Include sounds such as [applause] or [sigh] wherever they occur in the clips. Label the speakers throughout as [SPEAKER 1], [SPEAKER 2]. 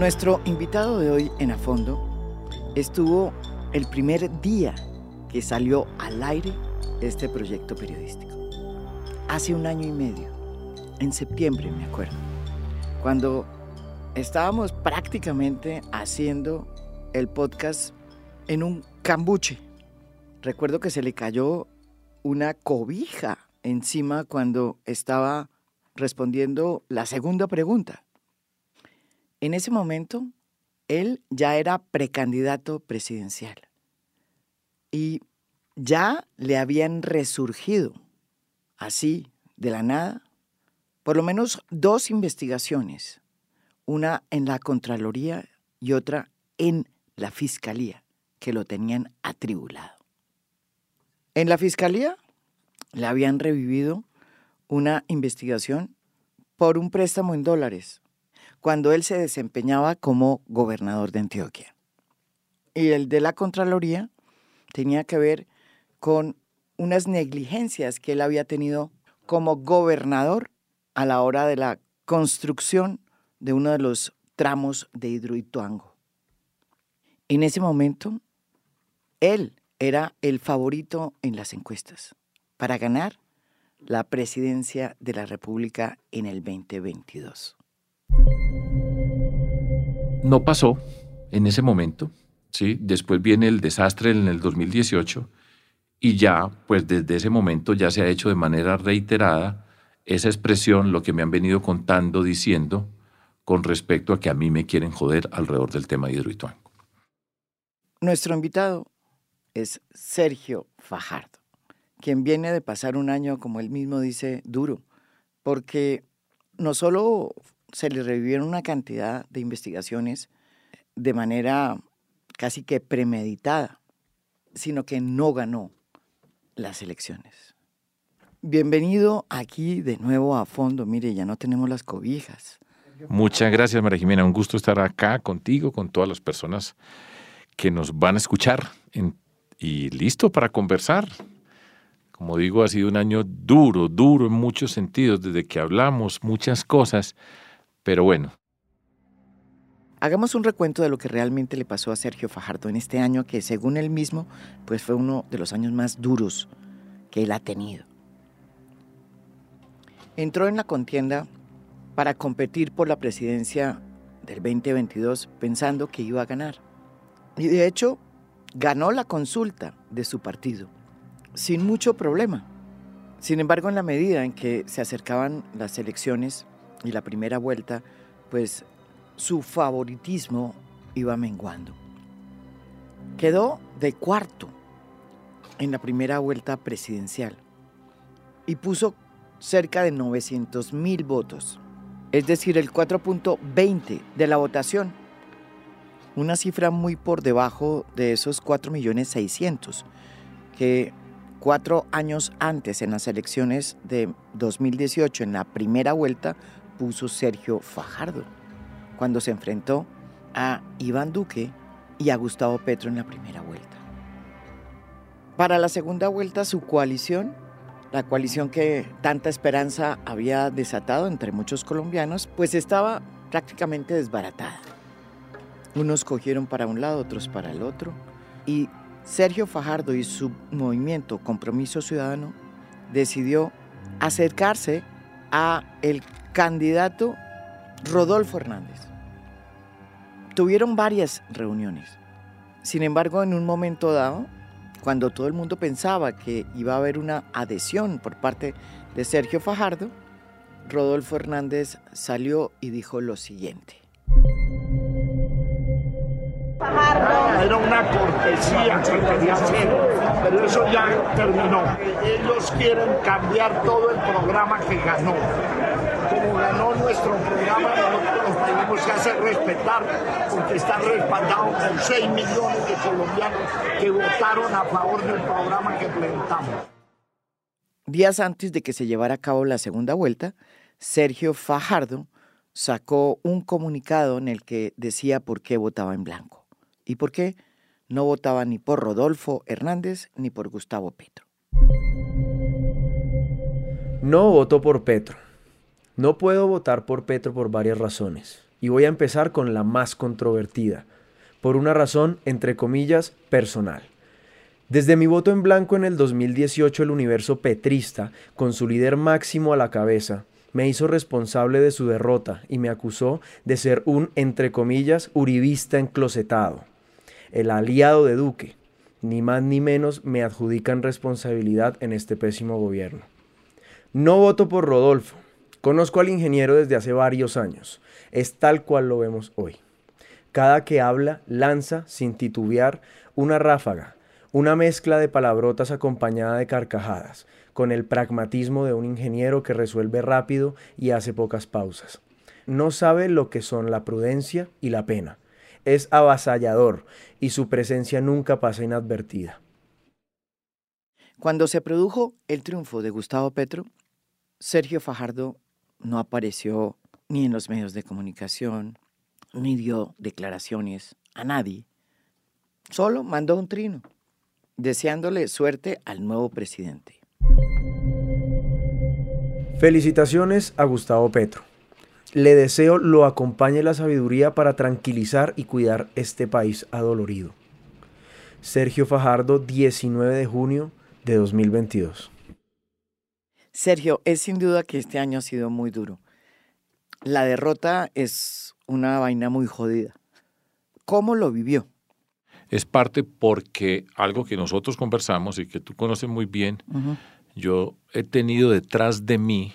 [SPEAKER 1] Nuestro invitado de hoy en A Fondo estuvo el primer día que salió al aire este proyecto periodístico. Hace un año y medio, en septiembre me acuerdo, cuando estábamos prácticamente haciendo el podcast en un cambuche. Recuerdo que se le cayó una cobija encima cuando estaba respondiendo la segunda pregunta. En ese momento, él ya era precandidato presidencial y ya le habían resurgido, así, de la nada, por lo menos dos investigaciones, una en la Contraloría y otra en la Fiscalía, que lo tenían atribulado. En la Fiscalía le habían revivido una investigación por un préstamo en dólares, cuando él se desempeñaba como gobernador de Antioquia. Y el de la Contraloría tenía que ver con unas negligencias que él había tenido como gobernador a la hora de la construcción de uno de los tramos de Hidroituango. En ese momento, él era el favorito en las encuestas para ganar la presidencia de la República en el 2022.
[SPEAKER 2] No pasó en ese momento, ¿sí? Después viene el desastre en el 2018 y ya, pues desde ese momento ya se ha hecho de manera reiterada esa expresión, lo que me han venido contando, diciendo, con respecto a que a mí me quieren joder alrededor del tema de Hidroituango.
[SPEAKER 1] Nuestro invitado es Sergio Fajardo, quien viene de pasar un año, como él mismo dice, duro, porque no solo se le revivieron una cantidad de investigaciones de manera casi que premeditada, sino que no ganó las elecciones. Bienvenido aquí de nuevo a fondo. Mire, ya no tenemos las cobijas.
[SPEAKER 2] Muchas gracias, María Jimena. Un gusto estar acá contigo, con todas las personas que nos van a escuchar y listo para conversar. Como digo, ha sido un año duro, duro en muchos sentidos, desde que hablamos muchas cosas, pero bueno.
[SPEAKER 1] Hagamos un recuento de lo que realmente le pasó a Sergio Fajardo en este año que según él mismo, pues fue uno de los años más duros que él ha tenido. Entró en la contienda para competir por la presidencia del 2022 pensando que iba a ganar. Y de hecho, ganó la consulta de su partido, sin mucho problema. Sin embargo, en la medida en que se acercaban las elecciones y la primera vuelta, pues su favoritismo iba menguando. Quedó de cuarto en la primera vuelta presidencial y puso cerca de 900 mil votos, es decir, el 4.20 de la votación, una cifra muy por debajo de esos 4 millones 600 que cuatro años antes en las elecciones de 2018, en la primera vuelta, puso Sergio Fajardo, cuando se enfrentó a Iván Duque y a Gustavo Petro en la primera vuelta. Para la segunda vuelta, su coalición la coalición que tanta esperanza había desatado entre muchos colombianos, pues estaba prácticamente desbaratada. Unos cogieron para un lado, otros para el otro, y Sergio Fajardo y su movimiento Compromiso Ciudadano decidió acercarse a el candidato Rodolfo Hernández. Tuvieron varias reuniones. Sin embargo, en un momento dado, cuando todo el mundo pensaba que iba a haber una adhesión por parte de Sergio Fajardo, Rodolfo Hernández salió y dijo lo siguiente.
[SPEAKER 3] Era una cortesía que quería hacer, pero eso ya terminó. Ellos quieren cambiar todo el programa que ganó ganó nuestro programa, nosotros nos tenemos que hacer respetar porque está respaldado por 6 millones de colombianos que votaron a favor del programa que presentamos.
[SPEAKER 1] Días antes de que se llevara a cabo la segunda vuelta, Sergio Fajardo sacó un comunicado en el que decía por qué votaba en blanco y por qué no votaba ni por Rodolfo Hernández ni por Gustavo Petro.
[SPEAKER 4] No voto por Petro no puedo votar por Petro por varias razones. Y voy a empezar con la más controvertida, por una razón, entre comillas, personal. Desde mi voto en blanco en el 2018, el universo petrista, con su líder máximo a la cabeza, me hizo responsable de su derrota y me acusó de ser un, entre comillas, uribista enclosetado, el aliado de Duque. Ni más ni menos me adjudican responsabilidad en este pésimo gobierno. No voto por Rodolfo. Conozco al ingeniero desde hace varios años. Es tal cual lo vemos hoy. Cada que habla lanza, sin titubear, una ráfaga, una mezcla de palabrotas acompañada de carcajadas, con el pragmatismo de un ingeniero que resuelve rápido y hace pocas pausas. No sabe lo que son la prudencia y la pena. Es avasallador y su presencia nunca pasa inadvertida.
[SPEAKER 1] Cuando se produjo el triunfo de Gustavo Petro, Sergio Fajardo no apareció ni en los medios de comunicación, ni dio declaraciones a nadie. Solo mandó un trino deseándole suerte al nuevo presidente.
[SPEAKER 4] Felicitaciones a Gustavo Petro. Le deseo lo acompañe la sabiduría para tranquilizar y cuidar este país adolorido. Sergio Fajardo, 19 de junio de 2022.
[SPEAKER 1] Sergio, es sin duda que este año ha sido muy duro. La derrota es una vaina muy jodida. ¿Cómo lo vivió?
[SPEAKER 2] es parte porque algo que nosotros conversamos y que tú conoces muy bien, yo he tenido detrás de mí,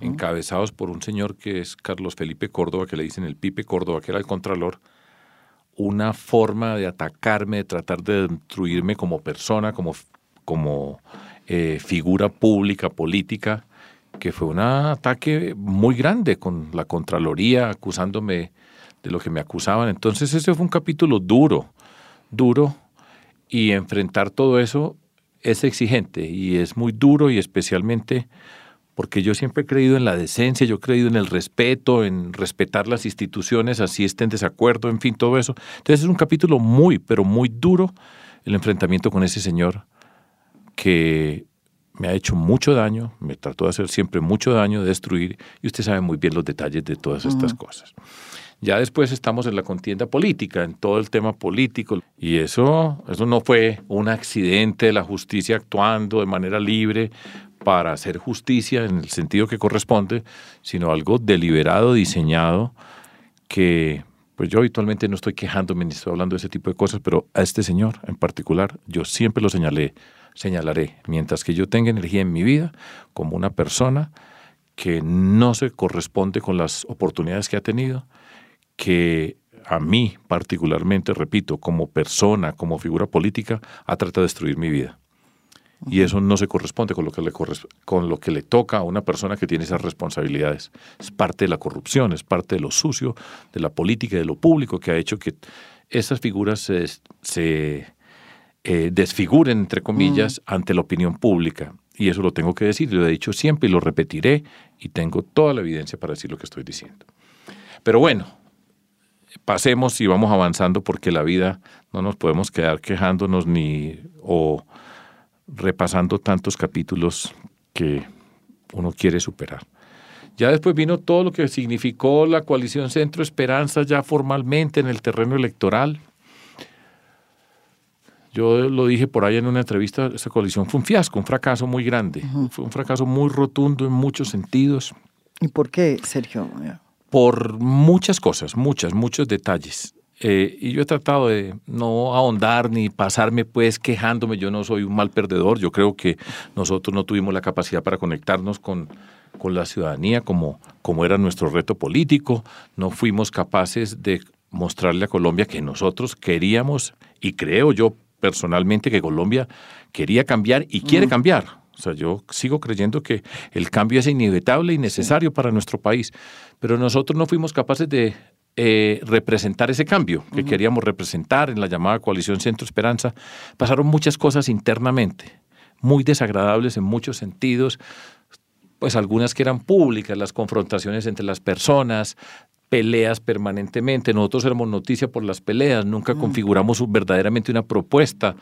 [SPEAKER 2] encabezados por un señor que es Carlos Felipe Córdoba, que le dicen el Pipe Córdoba, que era el Contralor, una forma de atacarme, de tratar de destruirme como persona, como, como eh, figura pública, política, que fue un ataque muy grande con la Contraloría acusándome de lo que me acusaban. Entonces ese fue un capítulo duro duro y enfrentar todo eso es exigente y es muy duro y especialmente porque yo siempre he creído en la decencia, yo he creído en el respeto, en respetar las instituciones, así estén en desacuerdo, en fin, todo eso. Entonces es un capítulo muy, pero muy duro el enfrentamiento con ese señor que me ha hecho mucho daño, me trató de hacer siempre mucho daño, de destruir, y usted sabe muy bien los detalles de todas estas cosas. Ya después estamos en la contienda política, en todo el tema político. Y eso, eso no fue un accidente de la justicia actuando de manera libre para hacer justicia en el sentido que corresponde, sino algo deliberado, diseñado, que pues yo habitualmente no estoy quejándome ni estoy hablando de ese tipo de cosas, pero a este señor en particular yo siempre lo señalé, señalaré, mientras que yo tenga energía en mi vida como una persona que no se corresponde con las oportunidades que ha tenido, que a mí particularmente, repito, como persona, como figura política, ha tratado de destruir mi vida. Y eso no se corresponde con lo, que le con lo que le toca a una persona que tiene esas responsabilidades. Es parte de la corrupción, es parte de lo sucio, de la política y de lo público que ha hecho que esas figuras se, eh, desfiguren, entre comillas, ante la opinión pública. Y eso lo tengo que decir, lo he dicho siempre y lo repetiré y tengo toda la evidencia para decir lo que estoy diciendo. Pero bueno, pasemos y vamos avanzando porque la vida no nos podemos quedar quejándonos ni o repasando tantos capítulos que uno quiere superar. Ya después vino todo lo que significó la coalición Centro Esperanza ya formalmente en el terreno electoral. Yo lo dije por ahí en una entrevista, esa coalición fue un fiasco, un fracaso muy grande, fue un fracaso muy rotundo en muchos sentidos.
[SPEAKER 1] ¿Y por qué, Sergio?
[SPEAKER 2] por muchas cosas, muchas, muchos detalles. Eh, y yo he tratado de no ahondar ni pasarme pues quejándome, yo no soy un mal perdedor, yo creo que nosotros no tuvimos la capacidad para conectarnos con, con la ciudadanía como, como era nuestro reto político, no fuimos capaces de mostrarle a Colombia que nosotros queríamos y creo yo personalmente que Colombia quería cambiar y quiere cambiar. O sea, yo sigo creyendo que el cambio es inevitable y necesario para nuestro país, pero nosotros no fuimos capaces de eh, representar ese cambio que queríamos representar en la llamada coalición Centro Esperanza. Pasaron muchas cosas internamente, muy desagradables en muchos sentidos, pues algunas que eran públicas, las confrontaciones entre las personas, peleas permanentemente. Nosotros éramos noticia por las peleas, nunca configuramos verdaderamente una propuesta.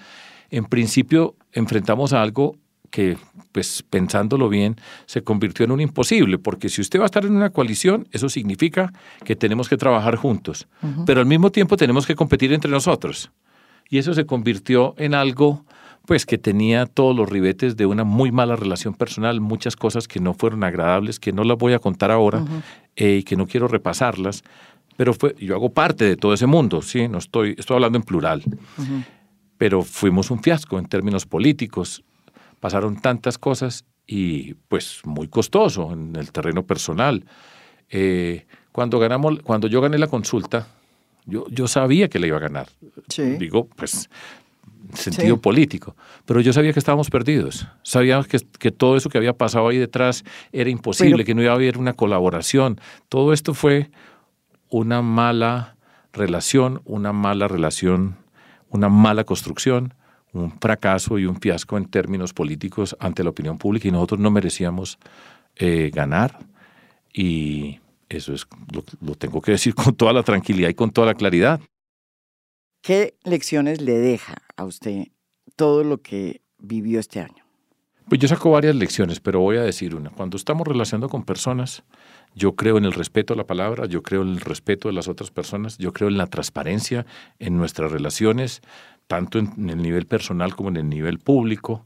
[SPEAKER 2] En principio enfrentamos a algo que, pues pensándolo bien, se convirtió en un imposible, porque si usted va a estar en una coalición, eso significa que tenemos que trabajar juntos, pero al mismo tiempo tenemos que competir entre nosotros. Y eso se convirtió en algo pues que tenía todos los ribetes de una muy mala relación personal, muchas cosas que no fueron agradables, que no las voy a contar ahora eh, y que no quiero repasarlas, pero fue, yo hago parte de todo ese mundo, sí, no estoy, estoy hablando en plural, pero fuimos un fiasco en términos políticos, pasaron tantas cosas y pues muy costoso en el terreno personal. Eh, cuando ganamos, cuando yo gané la consulta, yo, yo sabía que la iba a ganar. Digo, pues sentido político. Pero yo sabía que estábamos perdidos. Sabíamos que, que, todo eso que había pasado ahí detrás era imposible, que no iba a haber una colaboración. Todo esto fue una mala relación, una mala relación, una mala construcción, un fracaso y un fiasco en términos políticos ante la opinión pública y nosotros no merecíamos eh, ganar. Y eso es lo tengo que decir con toda la tranquilidad y con toda la claridad.
[SPEAKER 1] ¿Qué lecciones le deja a usted todo lo que vivió este año?
[SPEAKER 2] Pues yo saco varias lecciones, pero voy a decir una. Cuando estamos relacionando con personas, yo creo en el respeto a la palabra, yo creo en el respeto de las otras personas, yo creo en la transparencia en nuestras relaciones, tanto en el nivel personal como en el nivel público,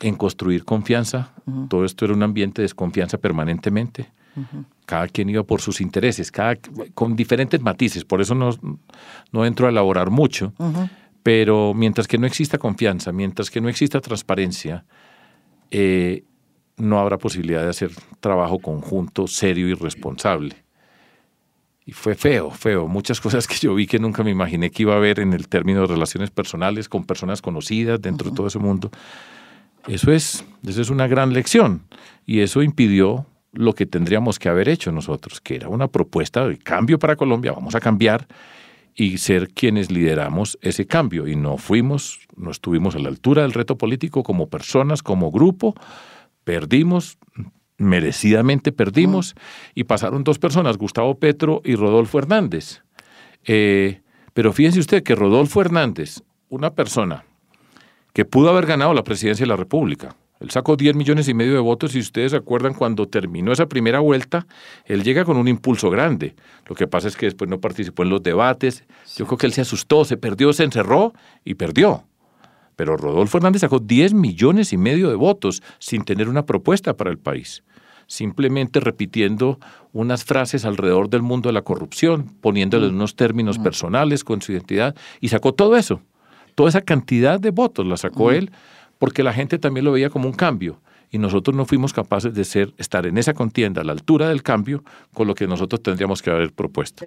[SPEAKER 2] en construir confianza. Todo esto era un ambiente de desconfianza permanentemente. Cada quien iba por sus intereses, cada, con diferentes matices, por eso no, no entro a elaborar mucho, pero mientras que no exista confianza, mientras que no exista transparencia, eh, no habrá posibilidad de hacer trabajo conjunto, serio y responsable. Y fue feo, feo. Muchas [laughs] cosas que yo vi que nunca me imaginé que iba a haber en el término de relaciones personales con personas conocidas dentro de todo ese mundo. Eso es, eso es una gran lección. Y eso impidió lo que tendríamos que haber hecho nosotros, que era una propuesta de cambio para Colombia, vamos a cambiar y ser quienes lideramos ese cambio. Y no fuimos, no estuvimos a la altura del reto político como personas, como grupo, perdimos, merecidamente perdimos, y pasaron dos personas, Gustavo Petro y Rodolfo Hernández. Eh, pero fíjense usted que Rodolfo Hernández, una persona que pudo haber ganado la presidencia de la República, él sacó 10 millones y medio de votos y ustedes se acuerdan cuando terminó esa primera vuelta, él llega con un impulso grande. Lo que pasa es que después no participó en los debates. Yo creo que él se asustó, se perdió, se encerró y perdió. Pero Rodolfo Hernández sacó 10 millones y medio de votos sin tener una propuesta para el país. Simplemente repitiendo unas frases alrededor del mundo de la corrupción, poniéndole mm. unos términos mm. personales con su identidad y sacó todo eso. Toda esa cantidad de votos la sacó él porque la gente también lo veía como un cambio y nosotros no fuimos capaces de ser, estar en esa contienda a la altura del cambio con lo que nosotros tendríamos que haber propuesto.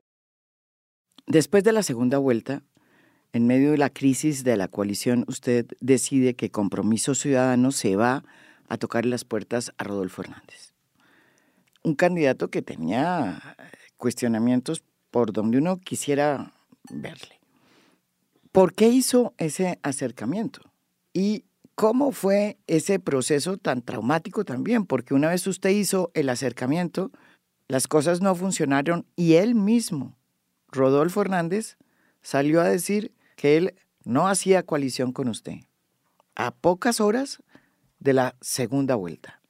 [SPEAKER 1] Después de la segunda vuelta, en medio de la crisis de la coalición, usted decide que Compromiso Ciudadano se va a tocar las puertas a Rodolfo Hernández. Un candidato que tenía cuestionamientos por donde uno quisiera verle. ¿Por qué hizo ese acercamiento? Y ¿Cómo fue ese proceso tan traumático también? Porque una vez usted hizo el acercamiento, las cosas no funcionaron y él mismo, Rodolfo Hernández, salió a decir que él no hacía coalición con usted. A pocas horas de la segunda vuelta.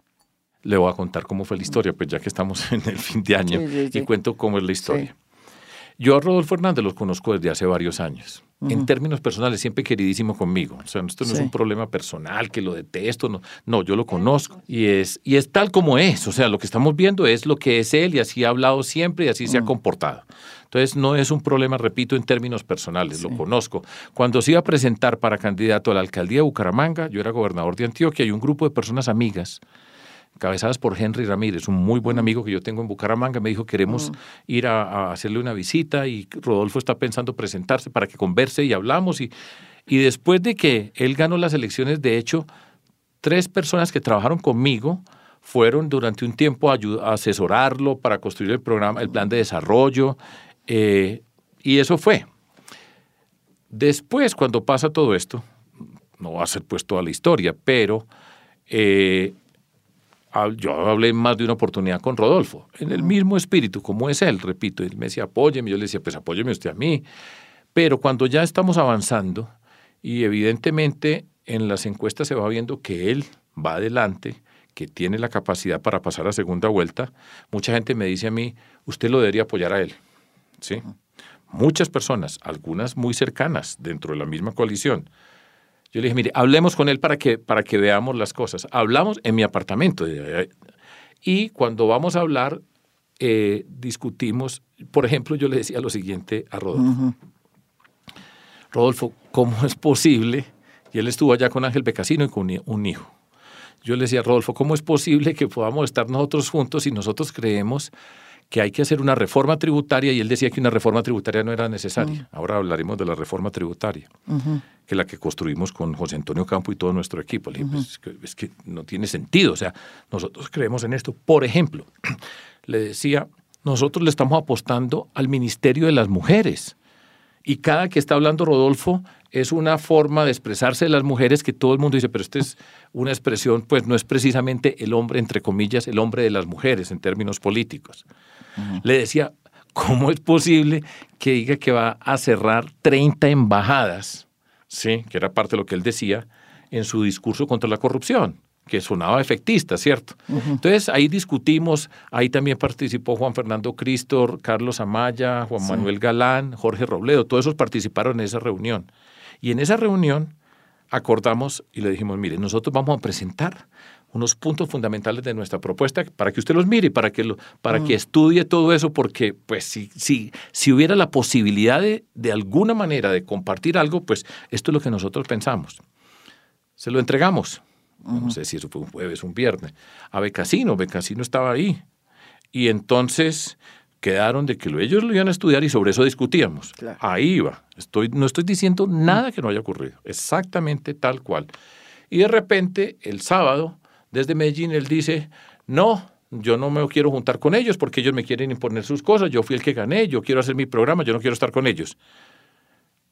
[SPEAKER 2] Le voy a contar cómo fue la historia, pues ya que estamos [laughs] en el fin de año y cuento cómo es la historia. Yo a Rodolfo Hernández lo conozco desde hace varios años. En términos personales, siempre queridísimo conmigo. O sea, esto no es un problema personal, que lo detesto. No, no yo lo conozco. Y es, y es tal como es. O sea, lo que estamos viendo es lo que es él y así ha hablado siempre y así se ha comportado. Entonces, no es un problema, repito, en términos personales, lo conozco. Cuando se iba a presentar para candidato a la alcaldía de Bucaramanga, yo era gobernador de Antioquia y un grupo de personas amigas cabezadas por Henry Ramírez, un muy buen amigo que yo tengo en Bucaramanga, me dijo queremos mm. ir a, hacerle una visita y Rodolfo está pensando presentarse para que converse y hablamos. Y, y después de que él ganó las elecciones, de hecho, tres personas que trabajaron conmigo fueron durante un tiempo a, asesorarlo para construir el programa, el plan de desarrollo, eh, y eso fue. Después, cuando pasa todo esto, no va a ser pues toda la historia, pero eh, yo hablé más de una oportunidad con Rodolfo, en el mismo espíritu, como es él, repito, él me decía, apóyeme, yo le decía, pues apóyeme usted a mí, pero cuando ya estamos avanzando y evidentemente en las encuestas se va viendo que él va adelante, que tiene la capacidad para pasar a segunda vuelta, mucha gente me dice a mí, usted lo debería apoyar a él. ¿Sí? Muchas personas, algunas muy cercanas dentro de la misma coalición. Yo le dije, mire, hablemos con él para que, para que veamos las cosas. Hablamos en mi apartamento. Y cuando vamos a hablar, eh, discutimos, por ejemplo, yo le decía lo siguiente a Rodolfo. Rodolfo, ¿cómo es posible? Y él estuvo allá con Ángel Becasino y con un hijo yo le decía a Rodolfo, ¿cómo es posible que podamos estar nosotros juntos si nosotros creemos que hay que hacer una reforma tributaria? Y él decía que una reforma tributaria no era necesaria. Ahora hablaremos de la reforma tributaria, que es la que construimos con José Antonio Campo y todo nuestro equipo. Le dije, pues, es, que, no tiene sentido. O sea, nosotros creemos en esto. Por ejemplo, [clears throat] le decía, nosotros le estamos apostando al Ministerio de las Mujeres. Y cada que está hablando Rodolfo es una forma de expresarse de las mujeres que todo el mundo dice, pero esta es una expresión, pues no es precisamente el hombre, entre comillas, el hombre de las mujeres en términos políticos. Le decía, ¿cómo es posible que diga que va a cerrar 30 embajadas? Sí, que era parte de lo que él decía en su discurso contra la corrupción que sonaba efectista, ¿cierto? Entonces ahí discutimos, ahí también participó Juan Fernando Cristor, Carlos Amaya, Juan Manuel Galán, Jorge Robledo, todos esos participaron en esa reunión. Y en esa reunión acordamos y le dijimos, mire, nosotros vamos a presentar unos puntos fundamentales de nuestra propuesta para que usted los mire, para que, lo, para que estudie todo eso, porque pues si, si, si hubiera la posibilidad de, de alguna manera de compartir algo, pues esto es lo que nosotros pensamos. Se lo entregamos no sé si eso fue un jueves, un viernes, a Becasino, Becasino estaba ahí. Y entonces quedaron de que ellos lo iban a estudiar y sobre eso discutíamos. Ahí iba. Estoy, no estoy diciendo nada que no haya ocurrido, exactamente tal cual. Y de repente, el sábado, desde Medellín, él dice, no, yo no me quiero juntar con ellos porque ellos me quieren imponer sus cosas, yo fui el que gané, yo quiero hacer mi programa, yo no quiero estar con ellos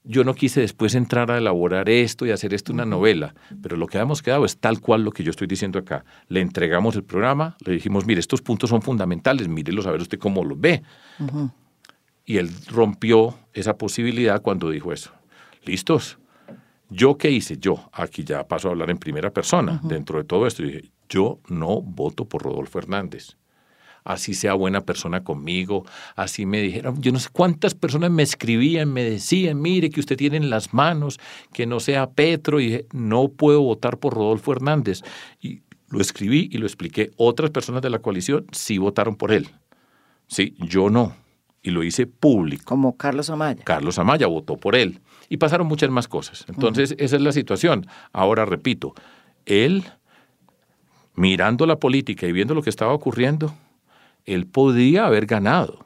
[SPEAKER 2] yo no quise después entrar a elaborar esto y hacer esto una novela, pero lo que hemos quedado es tal cual lo que yo estoy diciendo acá. Le entregamos el programa, le dijimos, mire, estos puntos son fundamentales, mírelos a ver usted cómo los ve. Y él rompió esa posibilidad cuando dijo eso. ¿Listos? ¿Yo qué hice? Yo, aquí ya paso a hablar en primera persona, dentro de todo esto, dije, yo no voto por Rodolfo Hernández así sea buena persona conmigo, así me dijeron, yo no sé cuántas personas me escribían, me decían, mire que usted tiene en las manos, que no sea Petro, y dije, no puedo votar por Rodolfo Hernández. Y lo escribí y lo expliqué. Otras personas de la coalición sí votaron por él. Sí, yo no. Y lo hice público.
[SPEAKER 1] Como Carlos Amaya.
[SPEAKER 2] Carlos Amaya votó por él. Y pasaron muchas más cosas. Entonces, esa es la situación. Ahora repito, él, mirando la política y viendo lo que estaba ocurriendo, él podría haber ganado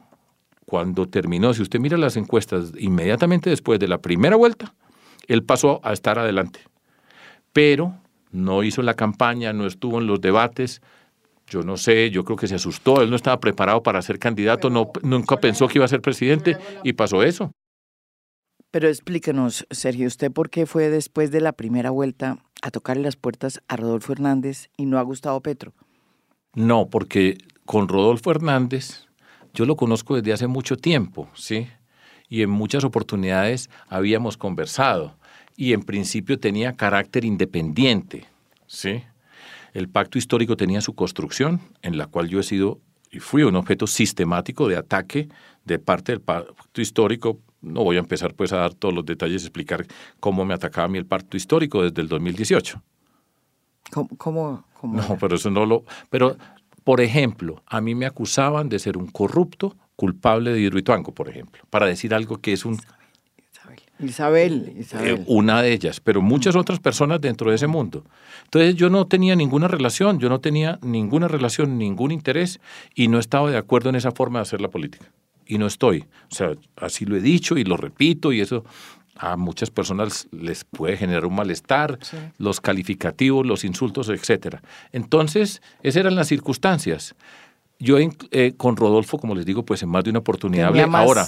[SPEAKER 2] cuando terminó. Si usted mira las encuestas inmediatamente después de la primera vuelta, él pasó a estar adelante. Pero no hizo la campaña, no estuvo en los debates. Yo no sé, yo creo que se asustó, él no estaba preparado para ser candidato, no, nunca pensó que iba a ser presidente y pasó eso.
[SPEAKER 1] Pero explíquenos, Sergio, ¿usted por qué fue después de la primera vuelta a tocarle las puertas a Rodolfo Hernández y no a Gustavo Petro?
[SPEAKER 2] No, porque con Rodolfo Hernández, yo lo conozco desde hace mucho tiempo, ¿sí? Y en muchas oportunidades habíamos conversado y en principio tenía carácter independiente, ¿sí? El pacto histórico tenía su construcción, en la cual yo he sido y fui un objeto sistemático de ataque de parte del pacto histórico. No voy a empezar pues a dar todos los detalles, explicar cómo me atacaba a mí el pacto histórico desde el 2018.
[SPEAKER 1] ¿Cómo? cómo,
[SPEAKER 2] no, pero eso no lo... Pero por ejemplo, a mí me acusaban de ser un corrupto culpable de Hidroituango, por ejemplo, para decir algo que es un...
[SPEAKER 1] Isabel, Isabel.
[SPEAKER 2] Eh, una de ellas, pero muchas otras personas dentro de ese mundo. Entonces yo no tenía ninguna relación, yo no tenía ninguna relación, ningún interés y no estaba de acuerdo en esa forma de hacer la política. Y no estoy. O sea, así lo he dicho y lo repito y eso a muchas personas les puede generar un malestar, los calificativos, los insultos, etcétera. Entonces, esas eran las circunstancias. Yo eh, con Rodolfo, como les digo, pues en más de una oportunidad hablé. Ahora,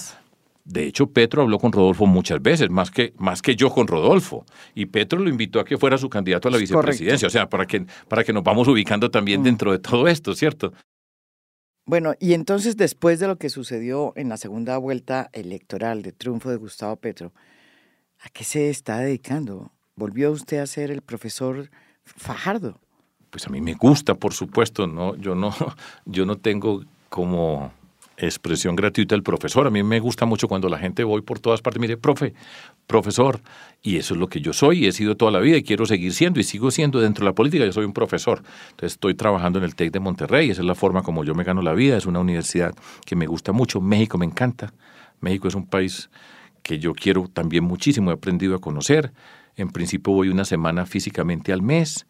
[SPEAKER 2] de hecho, Petro habló con Rodolfo muchas veces, más que, más que yo con Rodolfo. Y Petro lo invitó a que fuera su candidato a la vicepresidencia. O sea, para que, para que nos vamos ubicando también mm. dentro de todo esto, ¿cierto?
[SPEAKER 1] Bueno, y entonces después de lo que sucedió en la segunda vuelta electoral de triunfo de Gustavo Petro, ¿A qué se está dedicando? ¿Volvió usted a ser el profesor Fajardo?
[SPEAKER 2] Pues a mí me gusta, por supuesto, no, yo no, [laughs] yo no tengo como expresión gratuita el profesor. A mí me gusta mucho cuando la gente voy por todas partes, mire, profe, profesor, y eso es lo que yo soy y he sido toda la vida y quiero seguir siendo y sigo siendo dentro de la política, yo soy un profesor. Entonces estoy trabajando en el TEC de Monterrey, esa es la forma como yo me gano la vida, es una universidad que me gusta mucho, México me encanta, México es un país que yo quiero también muchísimo, he aprendido a conocer, en principio voy una semana físicamente al mes,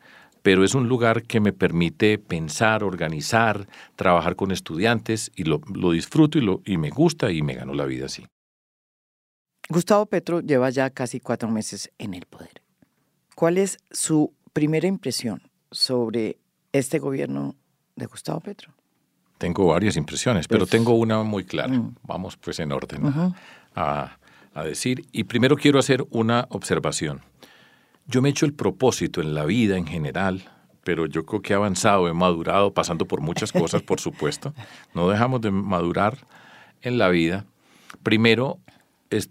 [SPEAKER 2] pero es un lugar que me permite pensar, organizar, trabajar con estudiantes y lo, disfruto y, lo, y me gusta y me gano la vida así.
[SPEAKER 1] Gustavo Petro lleva ya casi cuatro meses en el poder. ¿Cuál es su primera impresión sobre este gobierno de Gustavo Petro?
[SPEAKER 2] Tengo varias impresiones, pero pues, tengo una muy clara. Mm. Vamos pues en orden a, a decir. Y primero quiero hacer una observación. Yo me he hecho el propósito en la vida en general, pero yo creo que he avanzado, he madurado, pasando por muchas cosas, por supuesto. No dejamos de madurar en la vida. Primero,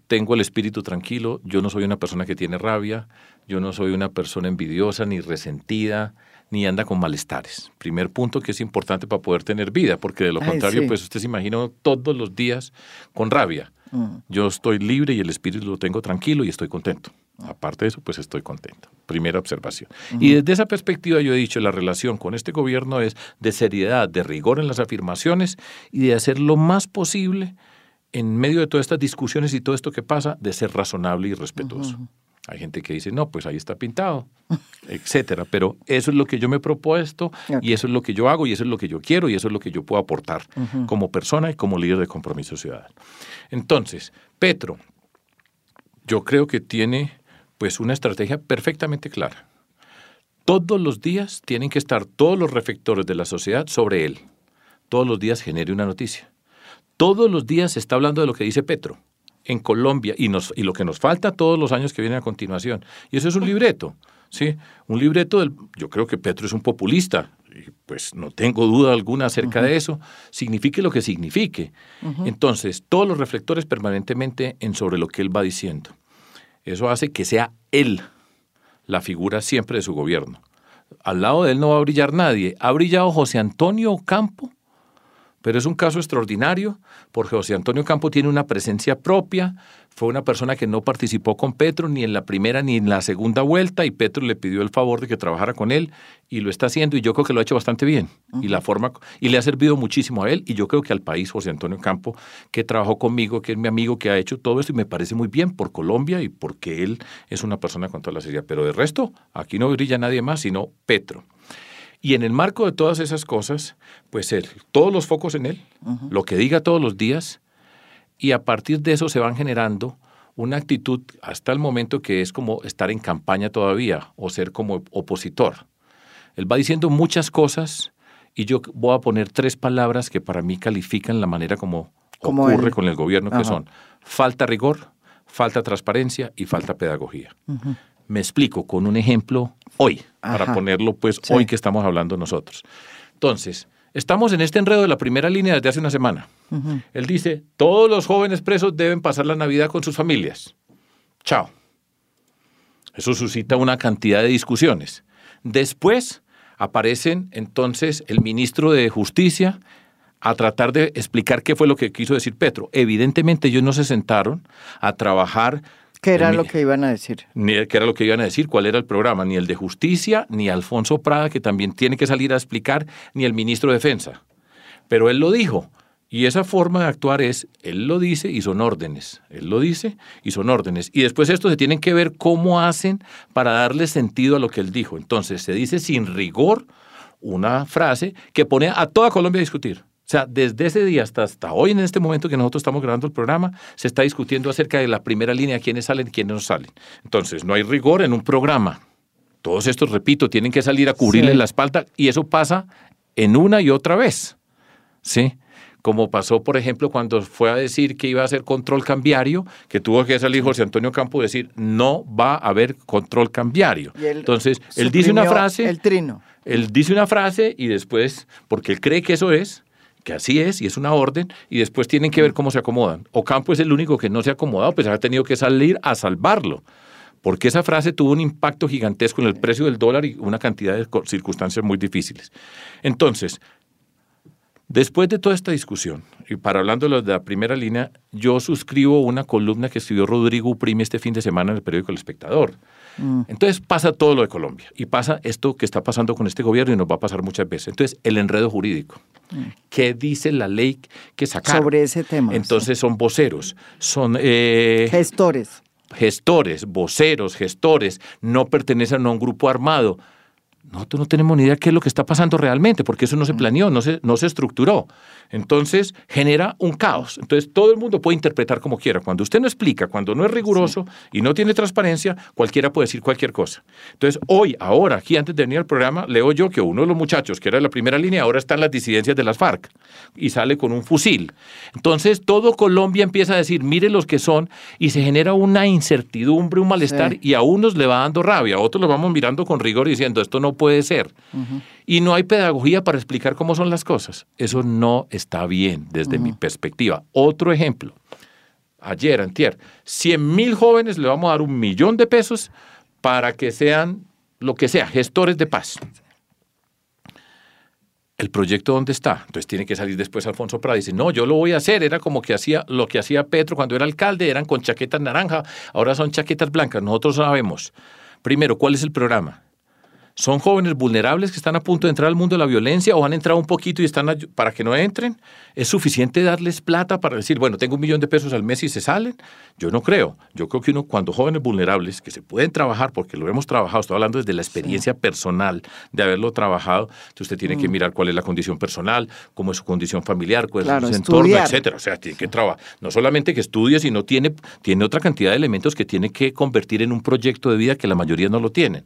[SPEAKER 2] tengo el espíritu tranquilo, yo no soy una persona que tiene rabia, yo no soy una persona envidiosa ni resentida, ni anda con malestares. Primer punto que es importante para poder tener vida, porque de lo contrario, pues usted se imagina todos los días con rabia. Mm. Yo estoy libre y el espíritu lo tengo tranquilo y estoy contento. Aparte de eso, pues estoy contento. Primera observación. Y desde esa perspectiva yo he dicho, la relación con este gobierno es de seriedad, de rigor en las afirmaciones y de hacer lo más posible en medio de todas estas discusiones y todo esto que pasa, de ser razonable y respetuoso. Hay gente que dice, no, pues ahí está pintado, [laughs] etcétera. Pero eso es lo que yo me he propuesto y eso es lo que yo hago y eso es lo que yo quiero y eso es lo que yo puedo aportar como persona y como líder de compromiso ciudadano. Entonces, Petro, yo creo que tiene pues una estrategia perfectamente clara. Todos los días tienen que estar todos los reflectores de la sociedad sobre él. Todos los días genere una noticia. Todos los días se está hablando de lo que dice Petro en Colombia y, nos, y lo que nos falta todos los años que vienen a continuación. Y eso es un libreto, ¿sí? Un libreto del... Yo creo que Petro es un populista, y pues no tengo duda alguna acerca de eso, signifique lo que signifique. Entonces, todos los reflectores permanentemente en sobre lo que él va diciendo. Eso hace que sea él la figura siempre de su gobierno. Al lado de él no va a brillar nadie. Ha brillado José Antonio Campo pero es un caso extraordinario porque José Antonio Campo tiene una presencia propia, fue una persona que no participó con Petro ni en la primera ni en la segunda vuelta y Petro le pidió el favor de que trabajara con él y lo está haciendo y yo creo que lo ha hecho bastante bien y la forma y le ha servido muchísimo a él y yo creo que al país José Antonio Campo que trabajó conmigo, que es mi amigo que ha hecho todo esto y me parece muy bien por Colombia y porque él es una persona con toda la seriedad, pero de resto aquí no brilla nadie más sino Petro. Y en el marco de todas esas cosas, pues él, todos los focos en él, lo que diga todos los días, y a partir de eso se van generando una actitud hasta el momento que es como estar en campaña todavía o ser como opositor. Él va diciendo muchas cosas y yo voy a poner tres palabras que para mí califican la manera como, ocurre con el gobierno, que son falta rigor, falta transparencia y falta pedagogía. Me explico con un ejemplo hoy, para ponerlo pues hoy que estamos hablando nosotros. Entonces, estamos en este enredo de la primera línea desde hace una semana. Él dice, todos los jóvenes presos deben pasar la Navidad con sus familias. Chao. Eso suscita una cantidad de discusiones. Después aparecen entonces el ministro de Justicia a tratar de explicar qué fue lo que quiso decir Petro. Evidentemente ellos no se sentaron a trabajar
[SPEAKER 1] ¿Qué era lo que iban a decir?
[SPEAKER 2] Ni qué era lo que iban a decir, cuál era el programa, ni el de justicia, ni Alfonso Prada, que también tiene que salir a explicar, ni el ministro de Defensa. Pero él lo dijo. Y esa forma de actuar es, él lo dice y son órdenes. Él lo dice y son órdenes. Y después esto se tienen que ver cómo hacen para darle sentido a lo que él dijo. Entonces se dice sin rigor una frase que pone a toda Colombia a discutir. O sea, desde ese día hasta, hasta hoy, en este momento que nosotros estamos grabando el programa, se está discutiendo acerca de la primera línea, quiénes salen y quiénes no salen. Entonces, no hay rigor en un programa. Todos estos, repito, tienen que salir a cubrirle la espalda y eso pasa en una y otra vez. ¿Sí? Como pasó, por ejemplo, cuando fue a decir que iba a hacer control cambiario, que tuvo que salir José Antonio Campo y decir, no va a haber control cambiario. Entonces, él dice una frase.
[SPEAKER 1] El trino.
[SPEAKER 2] Él dice una frase y después, porque él cree que eso es, que así es y es una orden, y después tienen que ver cómo se acomodan. Ocampo es el único que no se ha acomodado, pues ha tenido que salir a salvarlo, porque esa frase tuvo un impacto gigantesco en el precio del dólar y una cantidad de circunstancias muy difíciles. Entonces, después de toda esta discusión, y para hablando de la primera línea, yo suscribo una columna que escribió Rodrigo Uprimi este fin de semana en el periódico El Espectador. Mm. Entonces pasa todo lo de Colombia y pasa esto que está pasando con este gobierno y nos va a pasar muchas veces. Entonces, el enredo jurídico. Mm. ¿Qué dice la ley que sacaron?
[SPEAKER 1] Sobre ese tema.
[SPEAKER 2] Entonces son voceros, son... Eh,
[SPEAKER 1] gestores.
[SPEAKER 2] Gestores, voceros, gestores, no pertenecen a un grupo armado. Nosotros no tenemos ni idea qué es lo que está pasando realmente, porque eso no se planeó, no se, no se estructuró. Entonces genera un caos. Entonces todo el mundo puede interpretar como quiera. Cuando usted no explica, cuando no es riguroso y no tiene transparencia, cualquiera puede decir cualquier cosa. Entonces hoy, ahora, aquí antes de venir al programa, leo yo que uno de los muchachos que era de la primera línea ahora está en las disidencias de las FARC y sale con un fusil. Entonces todo Colombia empieza a decir, mire los que son y se genera una incertidumbre, un malestar y a unos le va dando rabia, a otros lo vamos mirando con rigor y diciendo, esto no puede ser y no hay pedagogía para explicar cómo son las cosas. Eso no está bien desde mi perspectiva. Otro ejemplo. Ayer, antier, 100 mil jóvenes le vamos a dar un millón de pesos para que sean lo que sea, gestores de paz. ¿El proyecto dónde está? Entonces tiene que salir después Alfonso Prada y dice, no, yo lo voy a hacer. Era como que hacía lo que hacía Petro cuando era alcalde, eran con chaquetas naranja, ahora son chaquetas blancas. Nosotros sabemos, primero, cuál es el programa son jóvenes vulnerables que están a punto de entrar al mundo de la violencia o han entrado un poquito y están para que no entren. ¿Es suficiente darles plata para decir, bueno, tengo un millón de pesos al mes y se salen? Yo no creo. Yo creo que uno, cuando jóvenes vulnerables que se pueden trabajar, porque lo hemos trabajado, estoy hablando desde la experiencia personal de haberlo trabajado, entonces usted tiene que mm. mirar cuál es la condición personal, cómo es su condición familiar, cuál es su entorno, etcétera. O sea, tiene que trabajar. No solamente que estudie, sino tiene, tiene otra cantidad de elementos que tiene que convertir en un proyecto de vida que la mayoría no lo tienen.